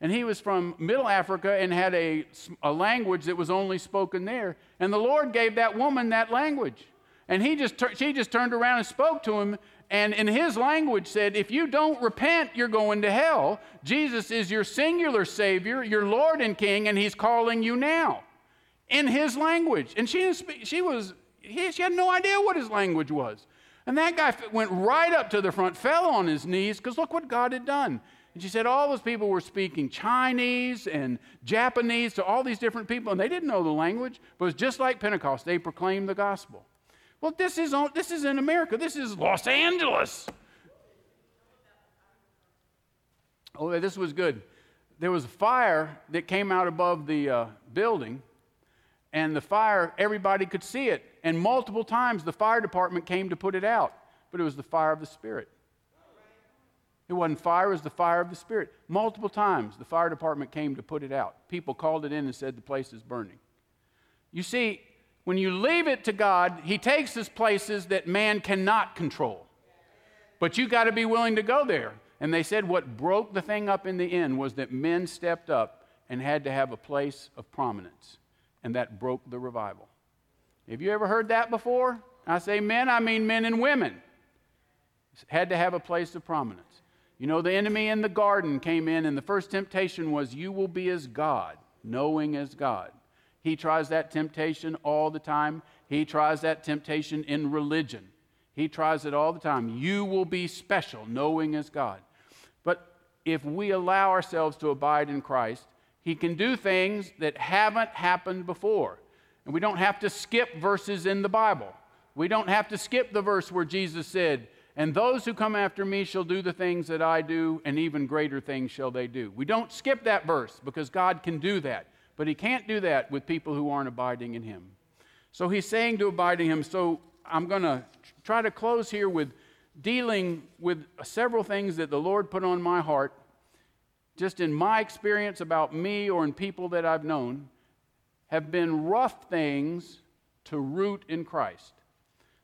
And he was from Middle Africa and had a, a language that was only spoken there. And the Lord gave that woman that language. And he just she just turned around and spoke to him. And in his language said, If you don't repent, you're going to hell. Jesus is your singular Savior, your Lord and King, and He's calling you now. In his language. And she, speak, she was, she had no idea what his language was. And that guy went right up to the front, fell on his knees, because look what God had done. And she said all those people were speaking Chinese and Japanese to all these different people, and they didn't know the language, but it was just like Pentecost. They proclaimed the gospel. Well, this is, on, this is in America. This is Los Angeles. Oh, this was good. There was a fire that came out above the uh, building, and the fire, everybody could see it. And multiple times the fire department came to put it out, but it was the fire of the Spirit. It wasn't fire, it was the fire of the Spirit. Multiple times the fire department came to put it out. People called it in and said the place is burning. You see, when you leave it to God, He takes us places that man cannot control. But you got to be willing to go there. And they said what broke the thing up in the end was that men stepped up and had to have a place of prominence. And that broke the revival. Have you ever heard that before? I say men, I mean men and women. Had to have a place of prominence. You know, the enemy in the garden came in, and the first temptation was, You will be as God, knowing as God. He tries that temptation all the time. He tries that temptation in religion. He tries it all the time. You will be special, knowing as God. But if we allow ourselves to abide in Christ, He can do things that haven't happened before. And we don't have to skip verses in the Bible. We don't have to skip the verse where Jesus said, And those who come after me shall do the things that I do, and even greater things shall they do. We don't skip that verse because God can do that. But He can't do that with people who aren't abiding in Him. So He's saying to abide in Him. So I'm going to try to close here with dealing with several things that the Lord put on my heart, just in my experience about me or in people that I've known, have been rough things to root in Christ.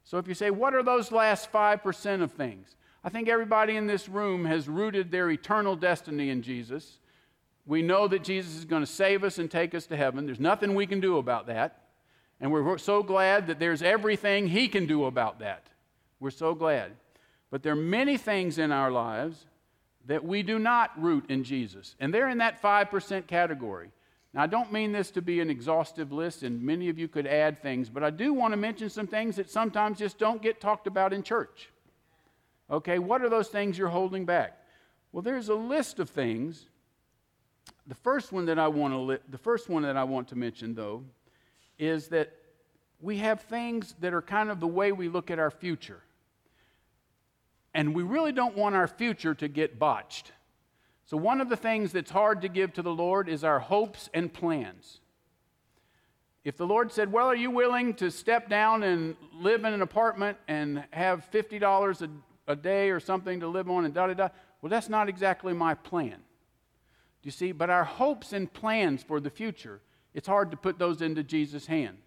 So if you say, what are those last 5% of things? I think everybody in this room has rooted their eternal destiny in Jesus. We know that Jesus is going to save us and take us to heaven. There's nothing we can do about that. And we're so glad that there's everything He can do about that. We're so glad. But there are many things in our lives that we do not root in Jesus. And they're in that 5% category. Now, I don't mean this to be an exhaustive list, and many of you could add things, but I do want to mention some things that sometimes just don't get talked about in church. Okay, what are those things you're holding back? Well, there's a list of things. The first one that I want to li- the first one that I want to mention though is that we have things that are kind of the way we look at our future. And we really don't want our future to get botched. So, one of the things that's hard to give to the Lord is our hopes and plans. If the Lord said, Well, are you willing to step down and live in an apartment and have $50 a, a day or something to live on and da da da? Well, that's not exactly my plan. You see? But our hopes and plans for the future, it's hard to put those into Jesus' hands.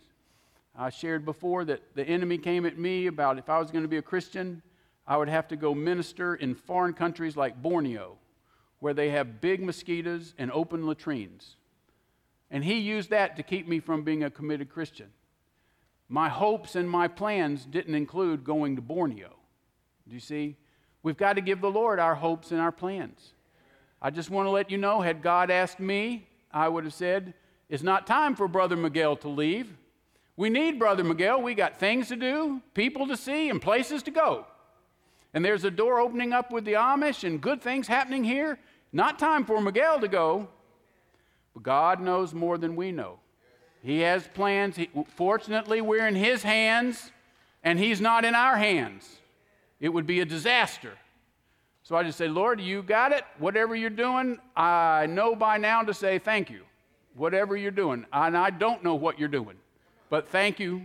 I shared before that the enemy came at me about if I was going to be a Christian, I would have to go minister in foreign countries like Borneo where they have big mosquitoes and open latrines. And he used that to keep me from being a committed Christian. My hopes and my plans didn't include going to Borneo. Do you see? We've got to give the Lord our hopes and our plans. I just want to let you know had God asked me, I would have said, It's not time for Brother Miguel to leave. We need Brother Miguel. We got things to do, people to see, and places to go. And there's a door opening up with the Amish and good things happening here. Not time for Miguel to go, but God knows more than we know. He has plans. He, fortunately, we're in His hands, and He's not in our hands. It would be a disaster. So I just say, Lord, you got it. Whatever you're doing, I know by now to say thank you. Whatever you're doing. And I don't know what you're doing, but thank you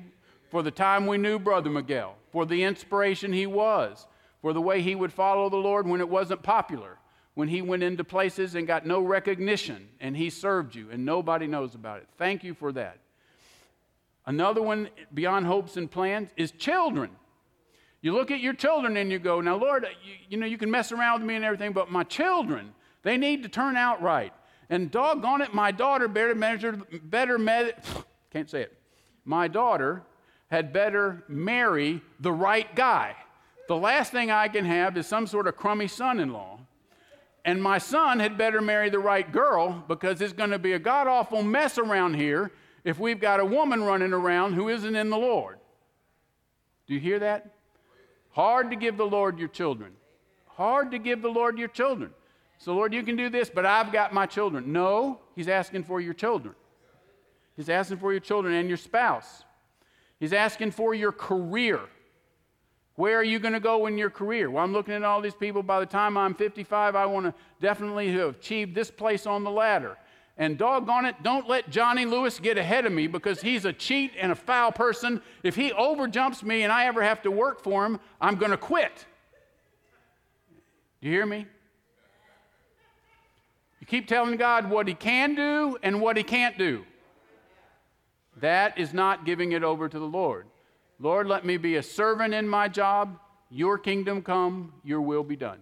for the time we knew Brother Miguel, for the inspiration he was, for the way he would follow the Lord when it wasn't popular, when he went into places and got no recognition and he served you and nobody knows about it. Thank you for that. Another one beyond hopes and plans is children. You look at your children and you go, Now, Lord, uh, you, you know, you can mess around with me and everything, but my children, they need to turn out right. And doggone it, my daughter better better, can't say it. My daughter had better marry the right guy. The last thing I can have is some sort of crummy son in law and my son had better marry the right girl because it's going to be a god awful mess around here if we've got a woman running around who isn't in the Lord. Do you hear that? Hard to give the Lord your children. Hard to give the Lord your children. So, Lord, you can do this, but I've got my children. No, He's asking for your children. He's asking for your children and your spouse. He's asking for your career. Where are you going to go in your career? Well, I'm looking at all these people. By the time I'm 55, I want to definitely have achieved this place on the ladder. And doggone it, don't let Johnny Lewis get ahead of me because he's a cheat and a foul person. If he overjumps me and I ever have to work for him, I'm going to quit. Do you hear me? You keep telling God what he can do and what he can't do. That is not giving it over to the Lord. Lord, let me be a servant in my job. Your kingdom come, your will be done.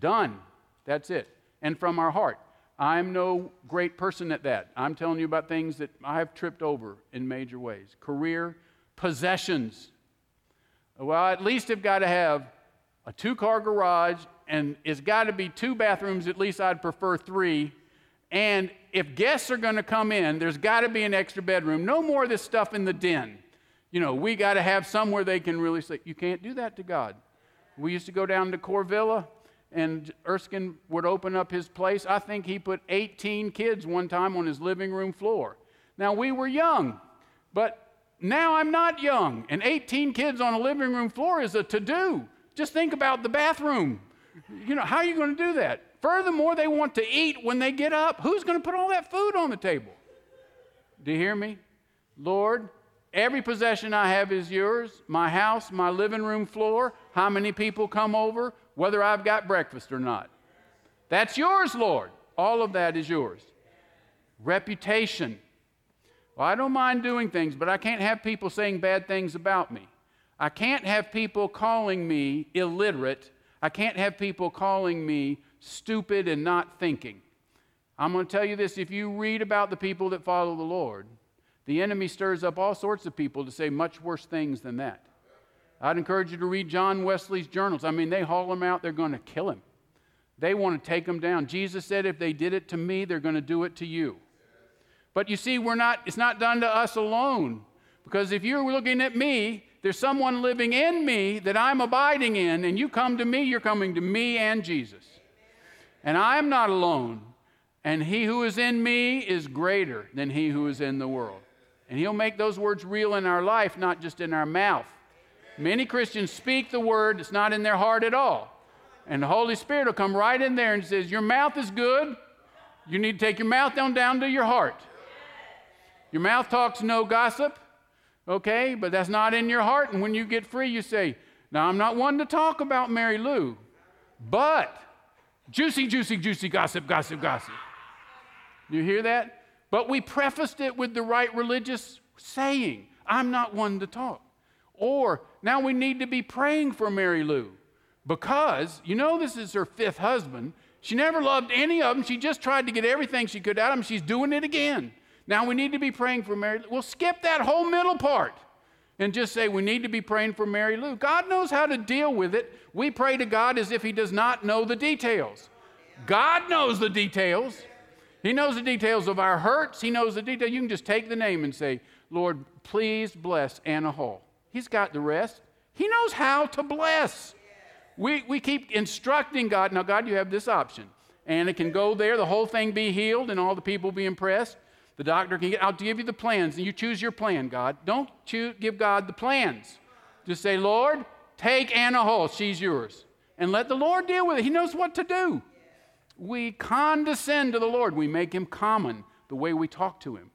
Done. That's it. And from our heart. I'm no great person at that. I'm telling you about things that I have tripped over in major ways career, possessions. Well, at least I've got to have a two car garage, and it's got to be two bathrooms. At least I'd prefer three. And if guests are going to come in, there's got to be an extra bedroom. No more of this stuff in the den you know, we got to have somewhere they can really say, you can't do that to God. We used to go down to Corvilla, and Erskine would open up his place. I think he put 18 kids one time on his living room floor. Now, we were young, but now I'm not young, and 18 kids on a living room floor is a to do. Just think about the bathroom. You know, how are you going to do that? Furthermore, they want to eat when they get up. Who's going to put all that food on the table? Do you hear me? Lord, every possession I have is yours my house, my living room floor, how many people come over, whether I've got breakfast or not. That's yours, Lord. All of that is yours. Reputation. Well, I don't mind doing things, but I can't have people saying bad things about me. I can't have people calling me illiterate. I can't have people calling me stupid and not thinking. I'm going to tell you this if you read about the people that follow the Lord, the enemy stirs up all sorts of people to say much worse things than that. I'd encourage you to read John Wesley's journals. I mean, they haul him out, they're going to kill him. They want to take him down. Jesus said, if they did it to me, they're going to do it to you. But you see, we're not, it's not done to us alone. Because if you're looking at me, there's someone living in me that I'm abiding in, and you come to me, you're coming to me and Jesus. And I am not alone. And he who is in me is greater than he who is in the world. And he'll make those words real in our life, not just in our mouth. Many Christians speak the word, it's not in their heart at all. And the Holy Spirit will come right in there and says, Your mouth is good. You need to take your mouth down down to your heart. Your mouth talks no gossip, okay, but that's not in your heart. And when you get free, you say, Now, I'm not one to talk about Mary Lou, but juicy, juicy, juicy gossip, gossip, gossip. You hear that? But we prefaced it with the right religious saying I'm not one to talk. Or now we need to be praying for Mary Lou because you know this is her fifth husband. She never loved any of them. She just tried to get everything she could out of them. She's doing it again. Now we need to be praying for Mary. We'll skip that whole middle part and just say we need to be praying for Mary Lou. God knows how to deal with it. We pray to God as if He does not know the details. God knows the details. He knows the details of our hurts. He knows the detail. You can just take the name and say, Lord, please bless Anna Hall. He's got the rest. He knows how to bless. We, we keep instructing God. Now, God, you have this option. Anna can go there, the whole thing be healed, and all the people be impressed. The doctor can get, I'll give you the plans, and you choose your plan, God. Don't choose, give God the plans. Just say, Lord, take Anna Hall, she's yours. And let the Lord deal with it. He knows what to do. We condescend to the Lord, we make him common the way we talk to him.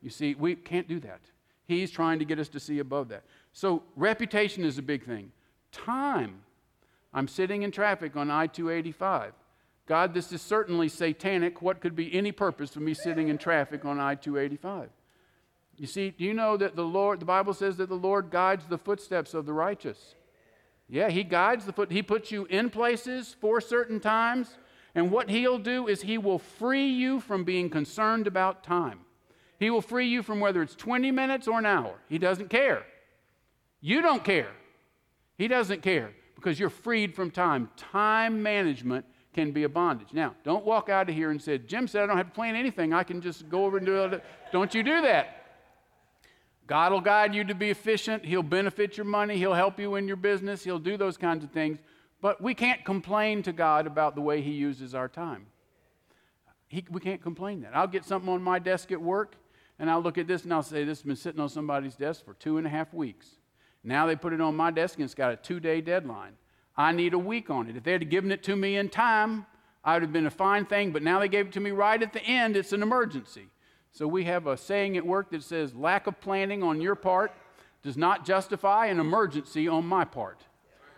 You see, we can't do that. He's trying to get us to see above that. So, reputation is a big thing. Time. I'm sitting in traffic on I 285. God, this is certainly satanic. What could be any purpose for me sitting in traffic on I 285? You see, do you know that the Lord, the Bible says that the Lord guides the footsteps of the righteous? Yeah, He guides the foot. He puts you in places for certain times. And what He'll do is He will free you from being concerned about time. He will free you from whether it's 20 minutes or an hour. He doesn't care. You don't care. He doesn't care because you're freed from time. Time management can be a bondage. Now, don't walk out of here and say, Jim said I don't have to plan anything. I can just go over and do it. Don't you do that. God will guide you to be efficient. He'll benefit your money. He'll help you in your business. He'll do those kinds of things. But we can't complain to God about the way He uses our time. He, we can't complain that. I'll get something on my desk at work, and I'll look at this and I'll say, This has been sitting on somebody's desk for two and a half weeks. Now they put it on my desk and it's got a two day deadline. I need a week on it. If they had given it to me in time, I would have been a fine thing, but now they gave it to me right at the end. It's an emergency. So we have a saying at work that says, lack of planning on your part does not justify an emergency on my part.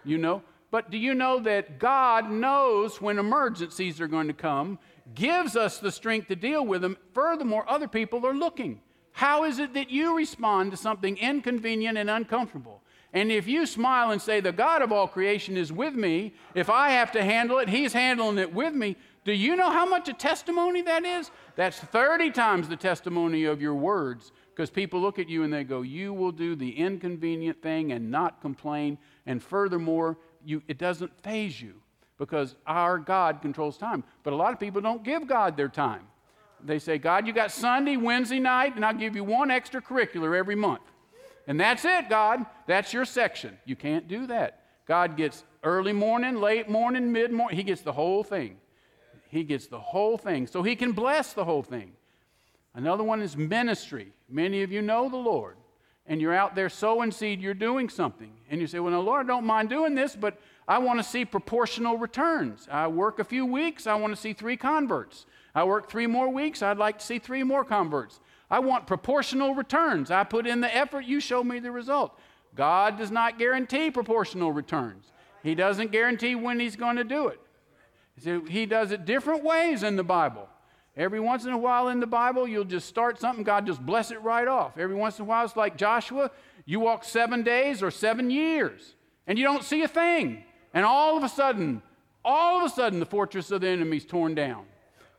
You know? But do you know that God knows when emergencies are going to come, gives us the strength to deal with them? Furthermore, other people are looking. How is it that you respond to something inconvenient and uncomfortable? And if you smile and say, The God of all creation is with me, if I have to handle it, He's handling it with me, do you know how much a testimony that is? That's 30 times the testimony of your words because people look at you and they go, You will do the inconvenient thing and not complain. And furthermore, you, it doesn't faze you because our God controls time. But a lot of people don't give God their time. They say, God, you got Sunday, Wednesday night, and I'll give you one extracurricular every month. And that's it, God. That's your section. You can't do that. God gets early morning, late morning, mid morning. He gets the whole thing. He gets the whole thing. So he can bless the whole thing. Another one is ministry. Many of you know the Lord. And you're out there sowing seed, you're doing something. And you say, Well, Lord, I don't mind doing this, but I want to see proportional returns. I work a few weeks, I want to see three converts. I work three more weeks, I'd like to see three more converts. I want proportional returns. I put in the effort, you show me the result. God does not guarantee proportional returns. He doesn't guarantee when He's going to do it. He does it different ways in the Bible. Every once in a while in the Bible, you'll just start something, God just bless it right off. Every once in a while, it's like Joshua, you walk seven days or seven years, and you don't see a thing. And all of a sudden, all of a sudden, the fortress of the enemy is torn down.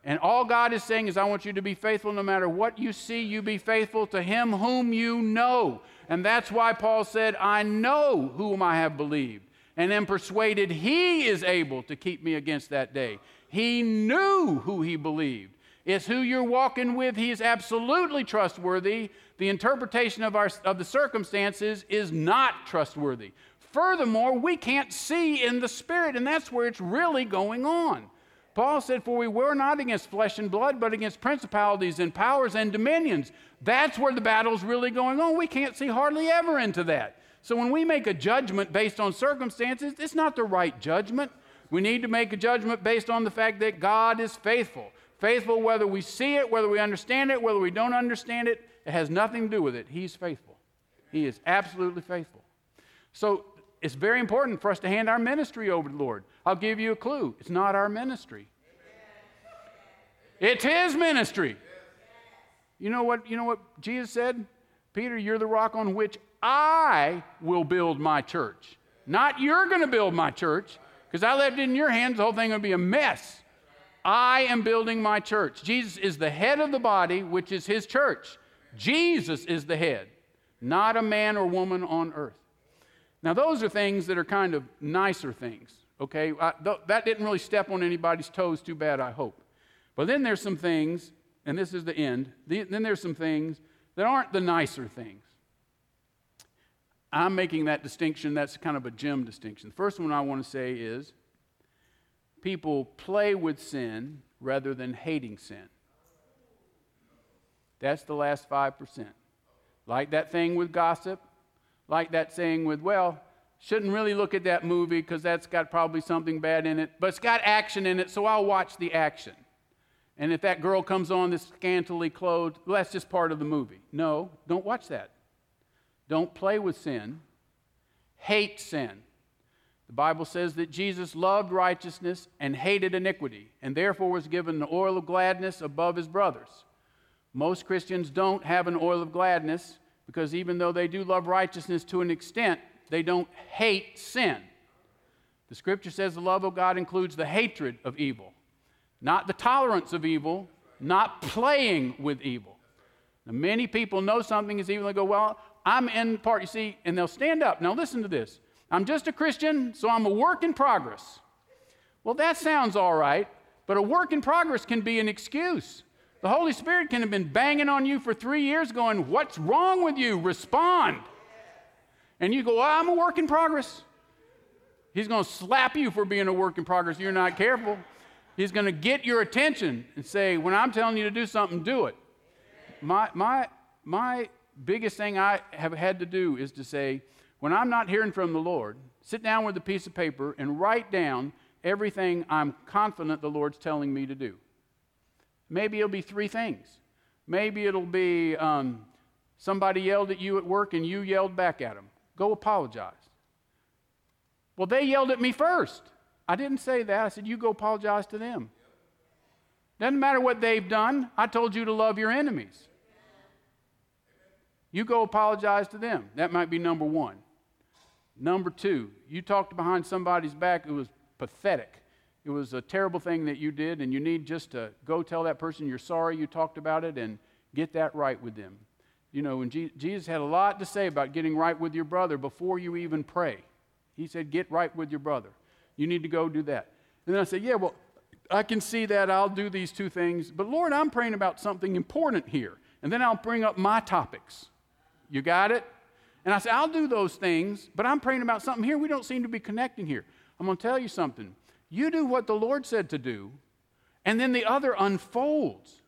And all God is saying is, I want you to be faithful no matter what you see, you be faithful to him whom you know. And that's why Paul said, I know whom I have believed, and am persuaded he is able to keep me against that day. He knew who he believed. It's who you're walking with. He is absolutely trustworthy. The interpretation of, our, of the circumstances is not trustworthy. Furthermore, we can't see in the Spirit, and that's where it's really going on. Paul said, For we were not against flesh and blood, but against principalities and powers and dominions. That's where the battle's really going on. We can't see hardly ever into that. So when we make a judgment based on circumstances, it's not the right judgment. We need to make a judgment based on the fact that God is faithful. Faithful whether we see it, whether we understand it, whether we don't understand it, it has nothing to do with it. He's faithful. He is absolutely faithful. So it's very important for us to hand our ministry over to the Lord. I'll give you a clue it's not our ministry, it's His ministry. You know what, you know what Jesus said? Peter, you're the rock on which I will build my church. Not you're going to build my church, because I left it in your hands, the whole thing would be a mess. I am building my church. Jesus is the head of the body, which is his church. Jesus is the head, not a man or woman on earth. Now, those are things that are kind of nicer things, okay? I, th- that didn't really step on anybody's toes too bad, I hope. But then there's some things, and this is the end, the, then there's some things that aren't the nicer things. I'm making that distinction, that's kind of a Jim distinction. The first one I want to say is people play with sin rather than hating sin. That's the last 5%. Like that thing with gossip, like that saying with, well, shouldn't really look at that movie because that's got probably something bad in it, but it's got action in it, so I'll watch the action. And if that girl comes on this scantily clothed, well, that's just part of the movie. No, don't watch that. Don't play with sin. Hate sin. The Bible says that Jesus loved righteousness and hated iniquity, and therefore was given the oil of gladness above his brothers. Most Christians don't have an oil of gladness because even though they do love righteousness to an extent, they don't hate sin. The scripture says the love of God includes the hatred of evil, not the tolerance of evil, not playing with evil. Now, many people know something is evil and go, Well, I'm in part, you see, and they'll stand up. Now, listen to this. I'm just a Christian, so I'm a work in progress. Well, that sounds all right, but a work in progress can be an excuse. The Holy Spirit can have been banging on you for three years, going, What's wrong with you? Respond. And you go, well, I'm a work in progress. He's going to slap you for being a work in progress. You're not careful. He's going to get your attention and say, When I'm telling you to do something, do it. My, my, my biggest thing I have had to do is to say, when I'm not hearing from the Lord, sit down with a piece of paper and write down everything I'm confident the Lord's telling me to do. Maybe it'll be three things. Maybe it'll be um, somebody yelled at you at work and you yelled back at them. Go apologize. Well, they yelled at me first. I didn't say that. I said, You go apologize to them. Doesn't matter what they've done. I told you to love your enemies. You go apologize to them. That might be number one. Number two, you talked behind somebody's back. It was pathetic. It was a terrible thing that you did, and you need just to go tell that person you're sorry you talked about it and get that right with them. You know, when Jesus had a lot to say about getting right with your brother before you even pray. He said, Get right with your brother. You need to go do that. And then I said, Yeah, well, I can see that. I'll do these two things. But Lord, I'm praying about something important here. And then I'll bring up my topics. You got it? And I said, I'll do those things, but I'm praying about something here. We don't seem to be connecting here. I'm going to tell you something. You do what the Lord said to do, and then the other unfolds.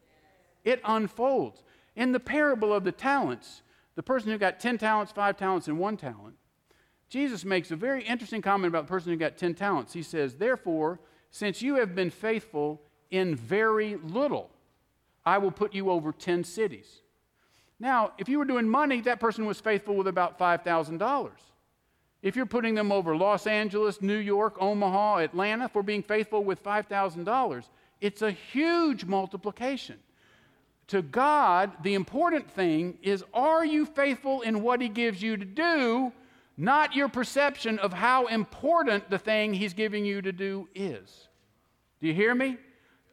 It unfolds. In the parable of the talents, the person who got 10 talents, five talents, and one talent, Jesus makes a very interesting comment about the person who got 10 talents. He says, Therefore, since you have been faithful in very little, I will put you over 10 cities. Now, if you were doing money, that person was faithful with about $5,000. If you're putting them over Los Angeles, New York, Omaha, Atlanta for being faithful with $5,000, it's a huge multiplication. To God, the important thing is are you faithful in what He gives you to do, not your perception of how important the thing He's giving you to do is. Do you hear me?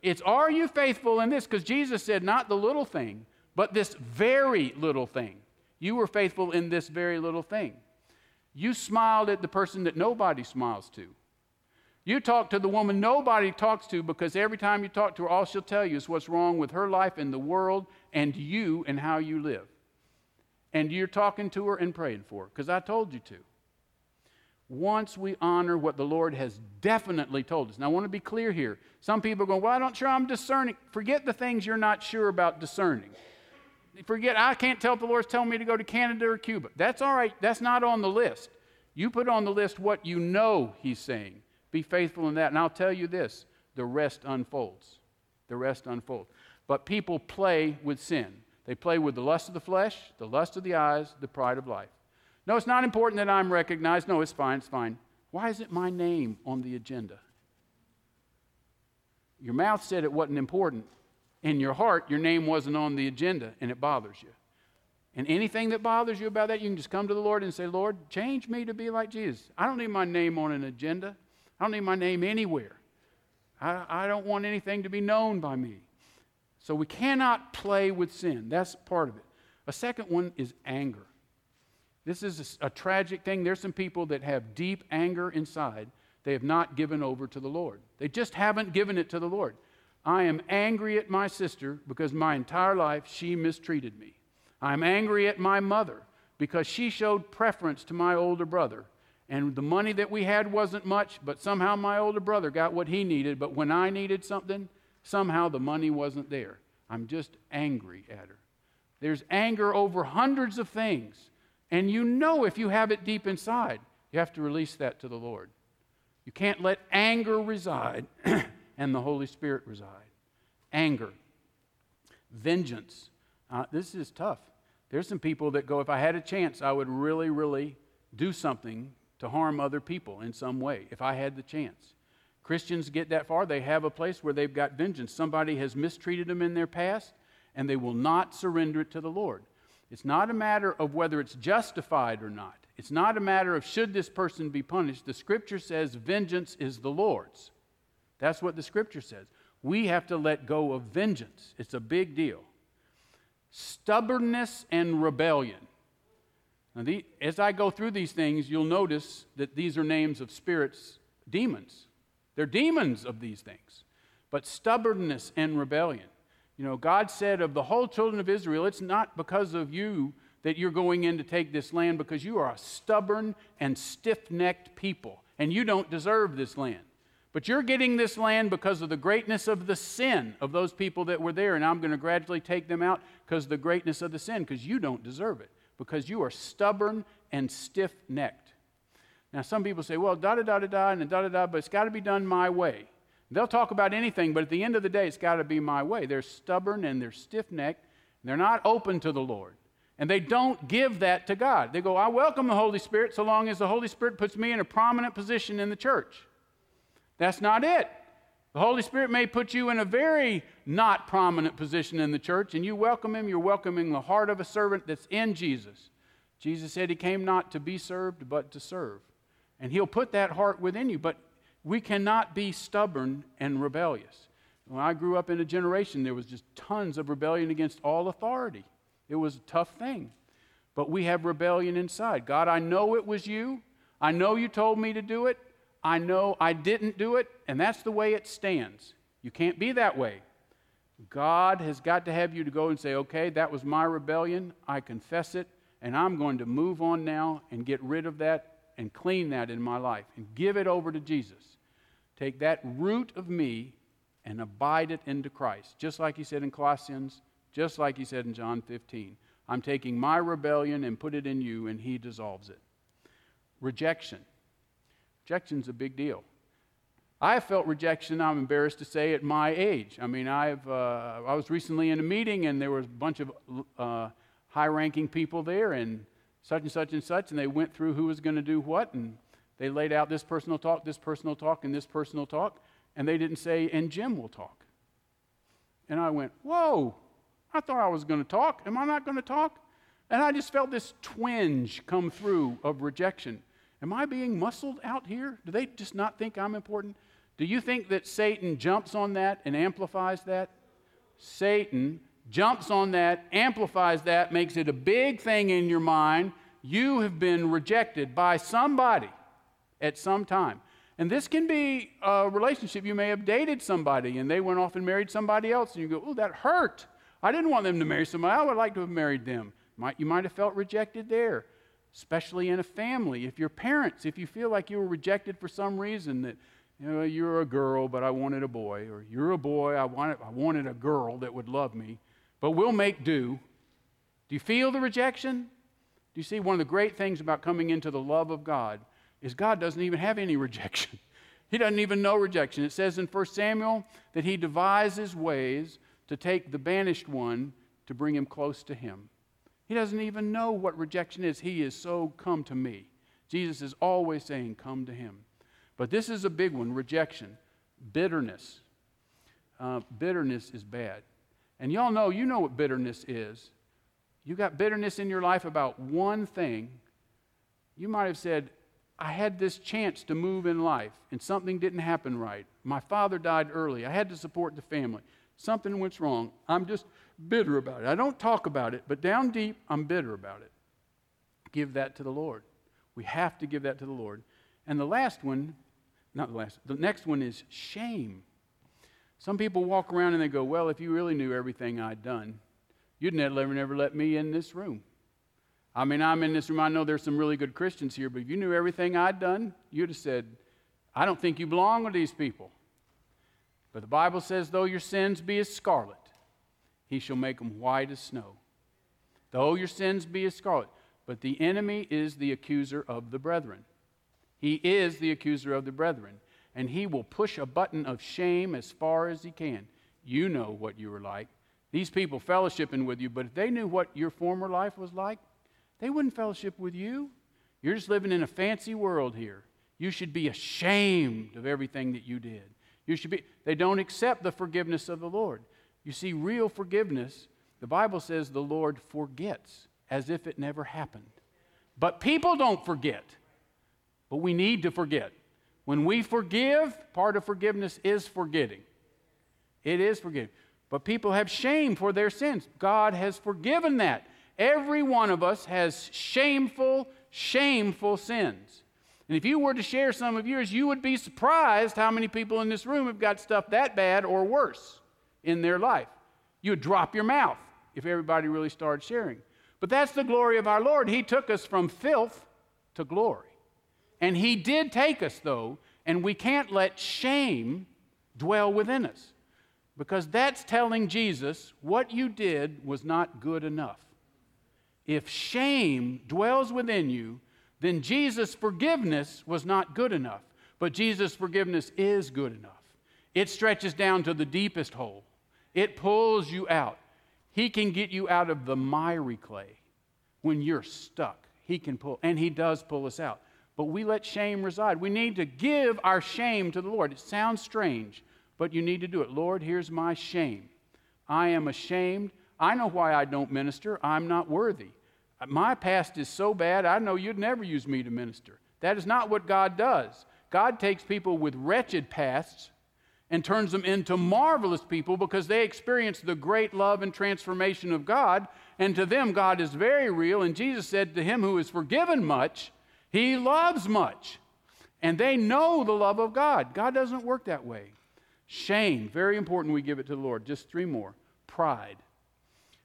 It's are you faithful in this? Because Jesus said, not the little thing, but this very little thing. You were faithful in this very little thing. You smiled at the person that nobody smiles to. You talk to the woman nobody talks to because every time you talk to her, all she'll tell you is what's wrong with her life and the world and you and how you live. And you're talking to her and praying for her because I told you to. Once we honor what the Lord has definitely told us. Now, I want to be clear here. Some people are going, Well, I'm not sure I'm discerning. Forget the things you're not sure about discerning forget, I can't tell if the Lord's telling me to go to Canada or Cuba. That's all right. That's not on the list. You put on the list what you know He's saying. Be faithful in that. And I'll tell you this the rest unfolds. The rest unfolds. But people play with sin. They play with the lust of the flesh, the lust of the eyes, the pride of life. No, it's not important that I'm recognized. No, it's fine, it's fine. Why is it my name on the agenda? Your mouth said it wasn't important in your heart, your name wasn't on the agenda and it bothers you. And anything that bothers you about that, you can just come to the Lord and say, Lord, change me to be like Jesus. I don't need my name on an agenda, I don't need my name anywhere. I, I don't want anything to be known by me. So we cannot play with sin. That's part of it. A second one is anger. This is a, a tragic thing. There's some people that have deep anger inside. They have not given over to the Lord. They just haven't given it to the Lord. I am angry at my sister because my entire life she mistreated me. I'm angry at my mother because she showed preference to my older brother. And the money that we had wasn't much, but somehow my older brother got what he needed. But when I needed something, somehow the money wasn't there. I'm just angry at her. There's anger over hundreds of things. And you know if you have it deep inside, you have to release that to the Lord. You can't let anger reside and the Holy Spirit reside. Anger, vengeance. Uh, this is tough. There's some people that go, if I had a chance, I would really, really do something to harm other people in some way, if I had the chance. Christians get that far, they have a place where they've got vengeance. Somebody has mistreated them in their past, and they will not surrender it to the Lord. It's not a matter of whether it's justified or not. It's not a matter of should this person be punished. The scripture says vengeance is the Lord's. That's what the scripture says. We have to let go of vengeance. It's a big deal. Stubbornness and rebellion. Now, the, as I go through these things, you'll notice that these are names of spirits, demons. They're demons of these things. But stubbornness and rebellion. You know, God said of the whole children of Israel, it's not because of you that you're going in to take this land, because you are a stubborn and stiff necked people, and you don't deserve this land. But you're getting this land because of the greatness of the sin of those people that were there. And I'm going to gradually take them out because the greatness of the sin, because you don't deserve it, because you are stubborn and stiff necked. Now, some people say, well, da da da da da, and da da da, but it's got to be done my way. They'll talk about anything, but at the end of the day, it's got to be my way. They're stubborn and they're stiff necked. And they're not open to the Lord. And they don't give that to God. They go, I welcome the Holy Spirit so long as the Holy Spirit puts me in a prominent position in the church. That's not it. The Holy Spirit may put you in a very not prominent position in the church, and you welcome Him, you're welcoming the heart of a servant that's in Jesus. Jesus said He came not to be served, but to serve. And He'll put that heart within you, but we cannot be stubborn and rebellious. When I grew up in a generation, there was just tons of rebellion against all authority. It was a tough thing. But we have rebellion inside. God, I know it was you. I know you told me to do it. I know I didn't do it, and that's the way it stands. You can't be that way. God has got to have you to go and say, okay, that was my rebellion. I confess it, and I'm going to move on now and get rid of that and clean that in my life and give it over to Jesus. Take that root of me and abide it into Christ, just like he said in Colossians, just like he said in John 15. I'm taking my rebellion and put it in you, and he dissolves it. Rejection. Rejection's a big deal. I have felt rejection, I'm embarrassed to say, at my age. I mean, I've, uh, I was recently in a meeting and there was a bunch of uh, high ranking people there and such and such and such, and they went through who was going to do what, and they laid out this personal talk, this personal talk, and this personal talk, and they didn't say, and Jim will talk. And I went, Whoa, I thought I was going to talk. Am I not going to talk? And I just felt this twinge come through of rejection. Am I being muscled out here? Do they just not think I'm important? Do you think that Satan jumps on that and amplifies that? Satan jumps on that, amplifies that, makes it a big thing in your mind. You have been rejected by somebody at some time. And this can be a relationship. You may have dated somebody and they went off and married somebody else, and you go, Oh, that hurt. I didn't want them to marry somebody. I would like to have married them. you might have felt rejected there, especially in a family. If your parents, if you feel like you were rejected for some reason, that you know, you're a girl, but I wanted a boy, or you're a boy, I wanted, I wanted a girl that would love me, but we'll make do. Do you feel the rejection? Do you see one of the great things about coming into the love of God is God doesn't even have any rejection. He doesn't even know rejection. It says in 1 Samuel that he devises ways to take the banished one to bring him close to him. He doesn't even know what rejection is. He is so come to me. Jesus is always saying, Come to him. But this is a big one rejection, bitterness. Uh, bitterness is bad. And y'all know, you know what bitterness is. You got bitterness in your life about one thing. You might have said, I had this chance to move in life and something didn't happen right. My father died early. I had to support the family. Something went wrong. I'm just bitter about it. I don't talk about it, but down deep, I'm bitter about it. Give that to the Lord. We have to give that to the Lord. And the last one, not the last, the next one is shame. Some people walk around and they go, Well, if you really knew everything I'd done, you'd never, never let me in this room. I mean, I'm in this room. I know there's some really good Christians here, but if you knew everything I'd done, you'd have said, I don't think you belong with these people. But the Bible says, though your sins be as scarlet, he shall make them white as snow. Though your sins be as scarlet. But the enemy is the accuser of the brethren. He is the accuser of the brethren. And he will push a button of shame as far as he can. You know what you were like. These people fellowshipping with you, but if they knew what your former life was like, they wouldn't fellowship with you. You're just living in a fancy world here. You should be ashamed of everything that you did. You should be they don't accept the forgiveness of the Lord. You see real forgiveness, the Bible says the Lord forgets as if it never happened. But people don't forget. But we need to forget. When we forgive, part of forgiveness is forgetting. It is forgiving. But people have shame for their sins. God has forgiven that. Every one of us has shameful, shameful sins. And if you were to share some of yours, you would be surprised how many people in this room have got stuff that bad or worse in their life. You would drop your mouth if everybody really started sharing. But that's the glory of our Lord. He took us from filth to glory. And He did take us, though, and we can't let shame dwell within us because that's telling Jesus what you did was not good enough. If shame dwells within you, then Jesus' forgiveness was not good enough. But Jesus' forgiveness is good enough. It stretches down to the deepest hole, it pulls you out. He can get you out of the miry clay when you're stuck. He can pull, and He does pull us out. But we let shame reside. We need to give our shame to the Lord. It sounds strange, but you need to do it. Lord, here's my shame. I am ashamed. I know why I don't minister. I'm not worthy. My past is so bad, I know you'd never use me to minister. That is not what God does. God takes people with wretched pasts and turns them into marvelous people because they experience the great love and transformation of God. And to them, God is very real. And Jesus said, To him who is forgiven much, he loves much. And they know the love of God. God doesn't work that way. Shame, very important we give it to the Lord. Just three more. Pride.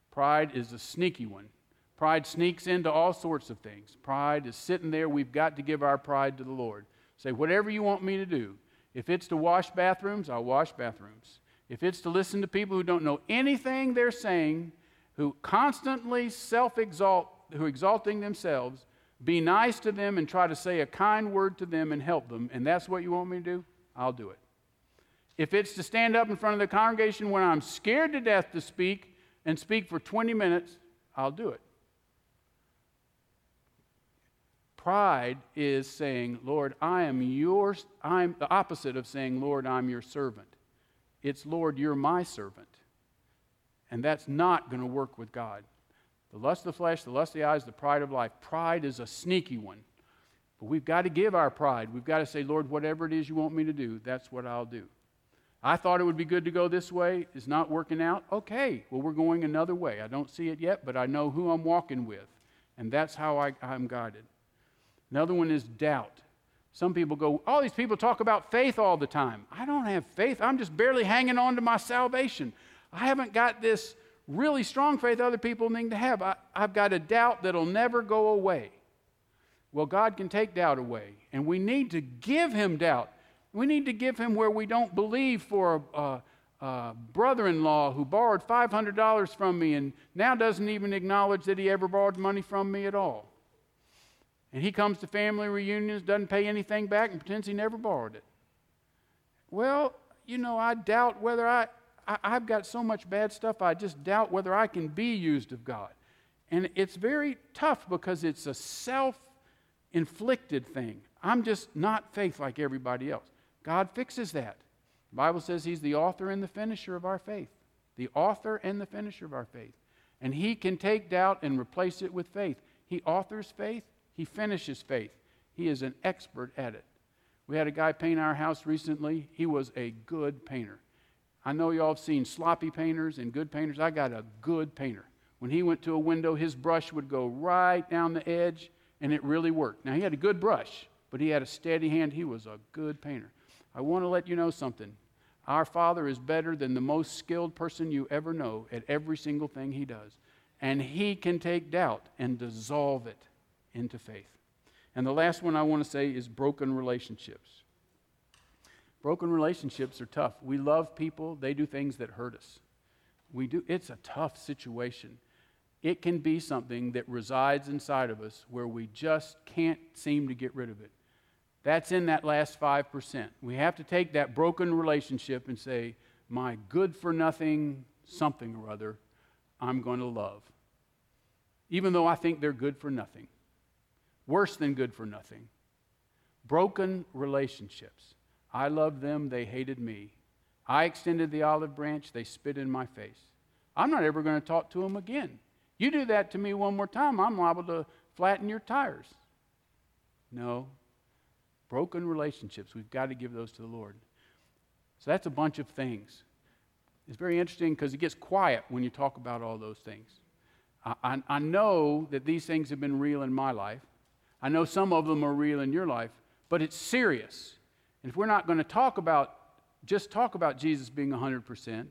Pride is a sneaky one. Pride sneaks into all sorts of things. Pride is sitting there. We've got to give our pride to the Lord. Say, whatever you want me to do. If it's to wash bathrooms, I'll wash bathrooms. If it's to listen to people who don't know anything they're saying, who constantly self exalt, who exalting themselves, be nice to them and try to say a kind word to them and help them, and that's what you want me to do, I'll do it. If it's to stand up in front of the congregation when I'm scared to death to speak and speak for 20 minutes, I'll do it. Pride is saying, Lord, I am yours. I'm the opposite of saying, Lord, I'm your servant. It's, Lord, you're my servant. And that's not going to work with God. The lust of the flesh, the lust of the eyes, the pride of life. Pride is a sneaky one. But we've got to give our pride. We've got to say, Lord, whatever it is you want me to do, that's what I'll do. I thought it would be good to go this way. It's not working out. Okay, well, we're going another way. I don't see it yet, but I know who I'm walking with. And that's how I, I'm guided. Another one is doubt. Some people go, all these people talk about faith all the time. I don't have faith. I'm just barely hanging on to my salvation. I haven't got this really strong faith other people need to have. I, I've got a doubt that'll never go away. Well, God can take doubt away, and we need to give Him doubt. We need to give Him where we don't believe for a, a, a brother in law who borrowed $500 from me and now doesn't even acknowledge that he ever borrowed money from me at all. And he comes to family reunions, doesn't pay anything back, and pretends he never borrowed it. Well, you know, I doubt whether I, I, have got so much bad stuff, I just doubt whether I can be used of God. And it's very tough because it's a self inflicted thing. I'm just not faith like everybody else. God fixes that. The Bible says He's the author and the finisher of our faith. The author and the finisher of our faith. And He can take doubt and replace it with faith. He authors faith, he finishes faith. He is an expert at it. We had a guy paint our house recently. He was a good painter. I know y'all have seen sloppy painters and good painters. I got a good painter. When he went to a window, his brush would go right down the edge, and it really worked. Now, he had a good brush, but he had a steady hand. He was a good painter. I want to let you know something. Our Father is better than the most skilled person you ever know at every single thing he does. And he can take doubt and dissolve it into faith. And the last one I want to say is broken relationships. Broken relationships are tough. We love people, they do things that hurt us. We do it's a tough situation. It can be something that resides inside of us where we just can't seem to get rid of it. That's in that last 5%. We have to take that broken relationship and say, my good for nothing something or other, I'm going to love. Even though I think they're good for nothing worse than good for nothing. Broken relationships. I loved them, they hated me. I extended the olive branch, they spit in my face. I'm not ever going to talk to them again. You do that to me one more time, I'm liable to flatten your tires. No. Broken relationships, we've got to give those to the Lord. So that's a bunch of things. It's very interesting because it gets quiet when you talk about all those things. I, I, I know that these things have been real in my life. I know some of them are real in your life, but it's serious. And if we're not going to talk about, just talk about Jesus being 100%,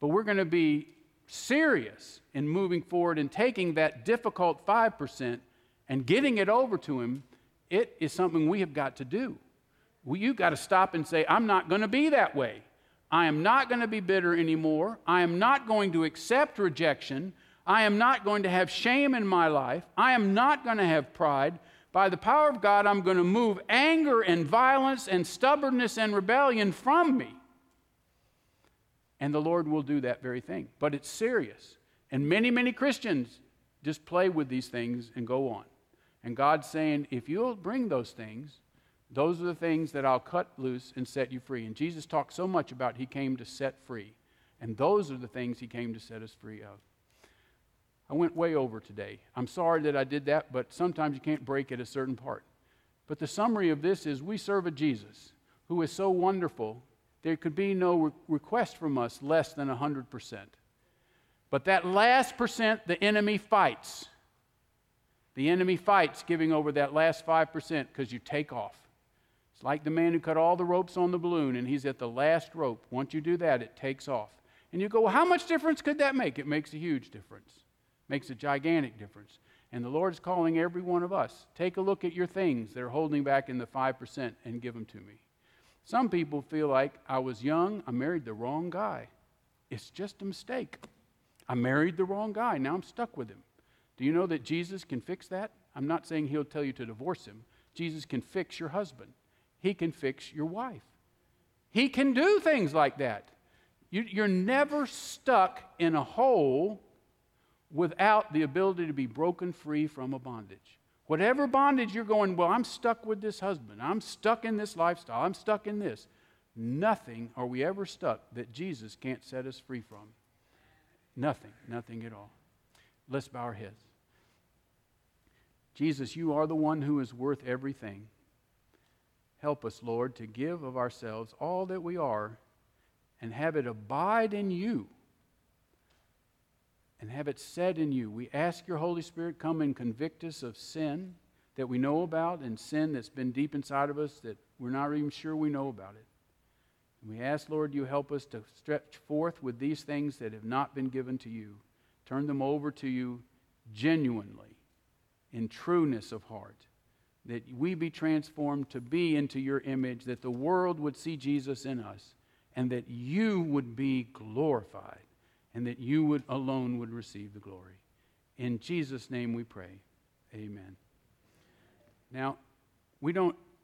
but we're going to be serious in moving forward and taking that difficult 5% and getting it over to Him, it is something we have got to do. Well, you've got to stop and say, I'm not going to be that way. I am not going to be bitter anymore. I am not going to accept rejection. I am not going to have shame in my life. I am not going to have pride. By the power of God, I'm going to move anger and violence and stubbornness and rebellion from me. And the Lord will do that very thing. But it's serious. And many, many Christians just play with these things and go on. And God's saying, if you'll bring those things, those are the things that I'll cut loose and set you free. And Jesus talked so much about he came to set free. And those are the things he came to set us free of. I went way over today. I'm sorry that I did that, but sometimes you can't break at a certain part. But the summary of this is we serve a Jesus who is so wonderful, there could be no re- request from us less than 100%. But that last percent, the enemy fights. The enemy fights giving over that last 5% because you take off. It's like the man who cut all the ropes on the balloon and he's at the last rope. Once you do that, it takes off. And you go, well, how much difference could that make? It makes a huge difference makes a gigantic difference. And the Lord is calling every one of us take a look at your things that are holding back in the 5% and give them to me. Some people feel like I was young, I married the wrong guy. It's just a mistake. I married the wrong guy. Now I'm stuck with him. Do you know that Jesus can fix that? I'm not saying he'll tell you to divorce him. Jesus can fix your husband, he can fix your wife. He can do things like that. You, are never stuck in a hole without the ability to be broken free from a bondage. Whatever bondage you're going, well, I'm stuck with this husband, I'm stuck in this lifestyle, I'm stuck in this. Nothing are we ever stuck that Jesus can't set us free from. Nothing, nothing at all. Let's bow our heads. Jesus, you are the one who is worth everything. Help us, Lord, to give of ourselves all that we are and have it abide in you and have it said in you. We ask your Holy Spirit come and convict us of sin that we know about and sin that's been deep inside of us that we're not even sure we know about it. And we ask, Lord, you help us to stretch forth with these things that have not been given to you. Turn them over to you genuinely, in trueness of heart, that we be transformed to be into your image, that the world would see Jesus in us, and that you would be glorified and that you would alone would receive the glory. In Jesus' name we pray. Amen. Now, we don't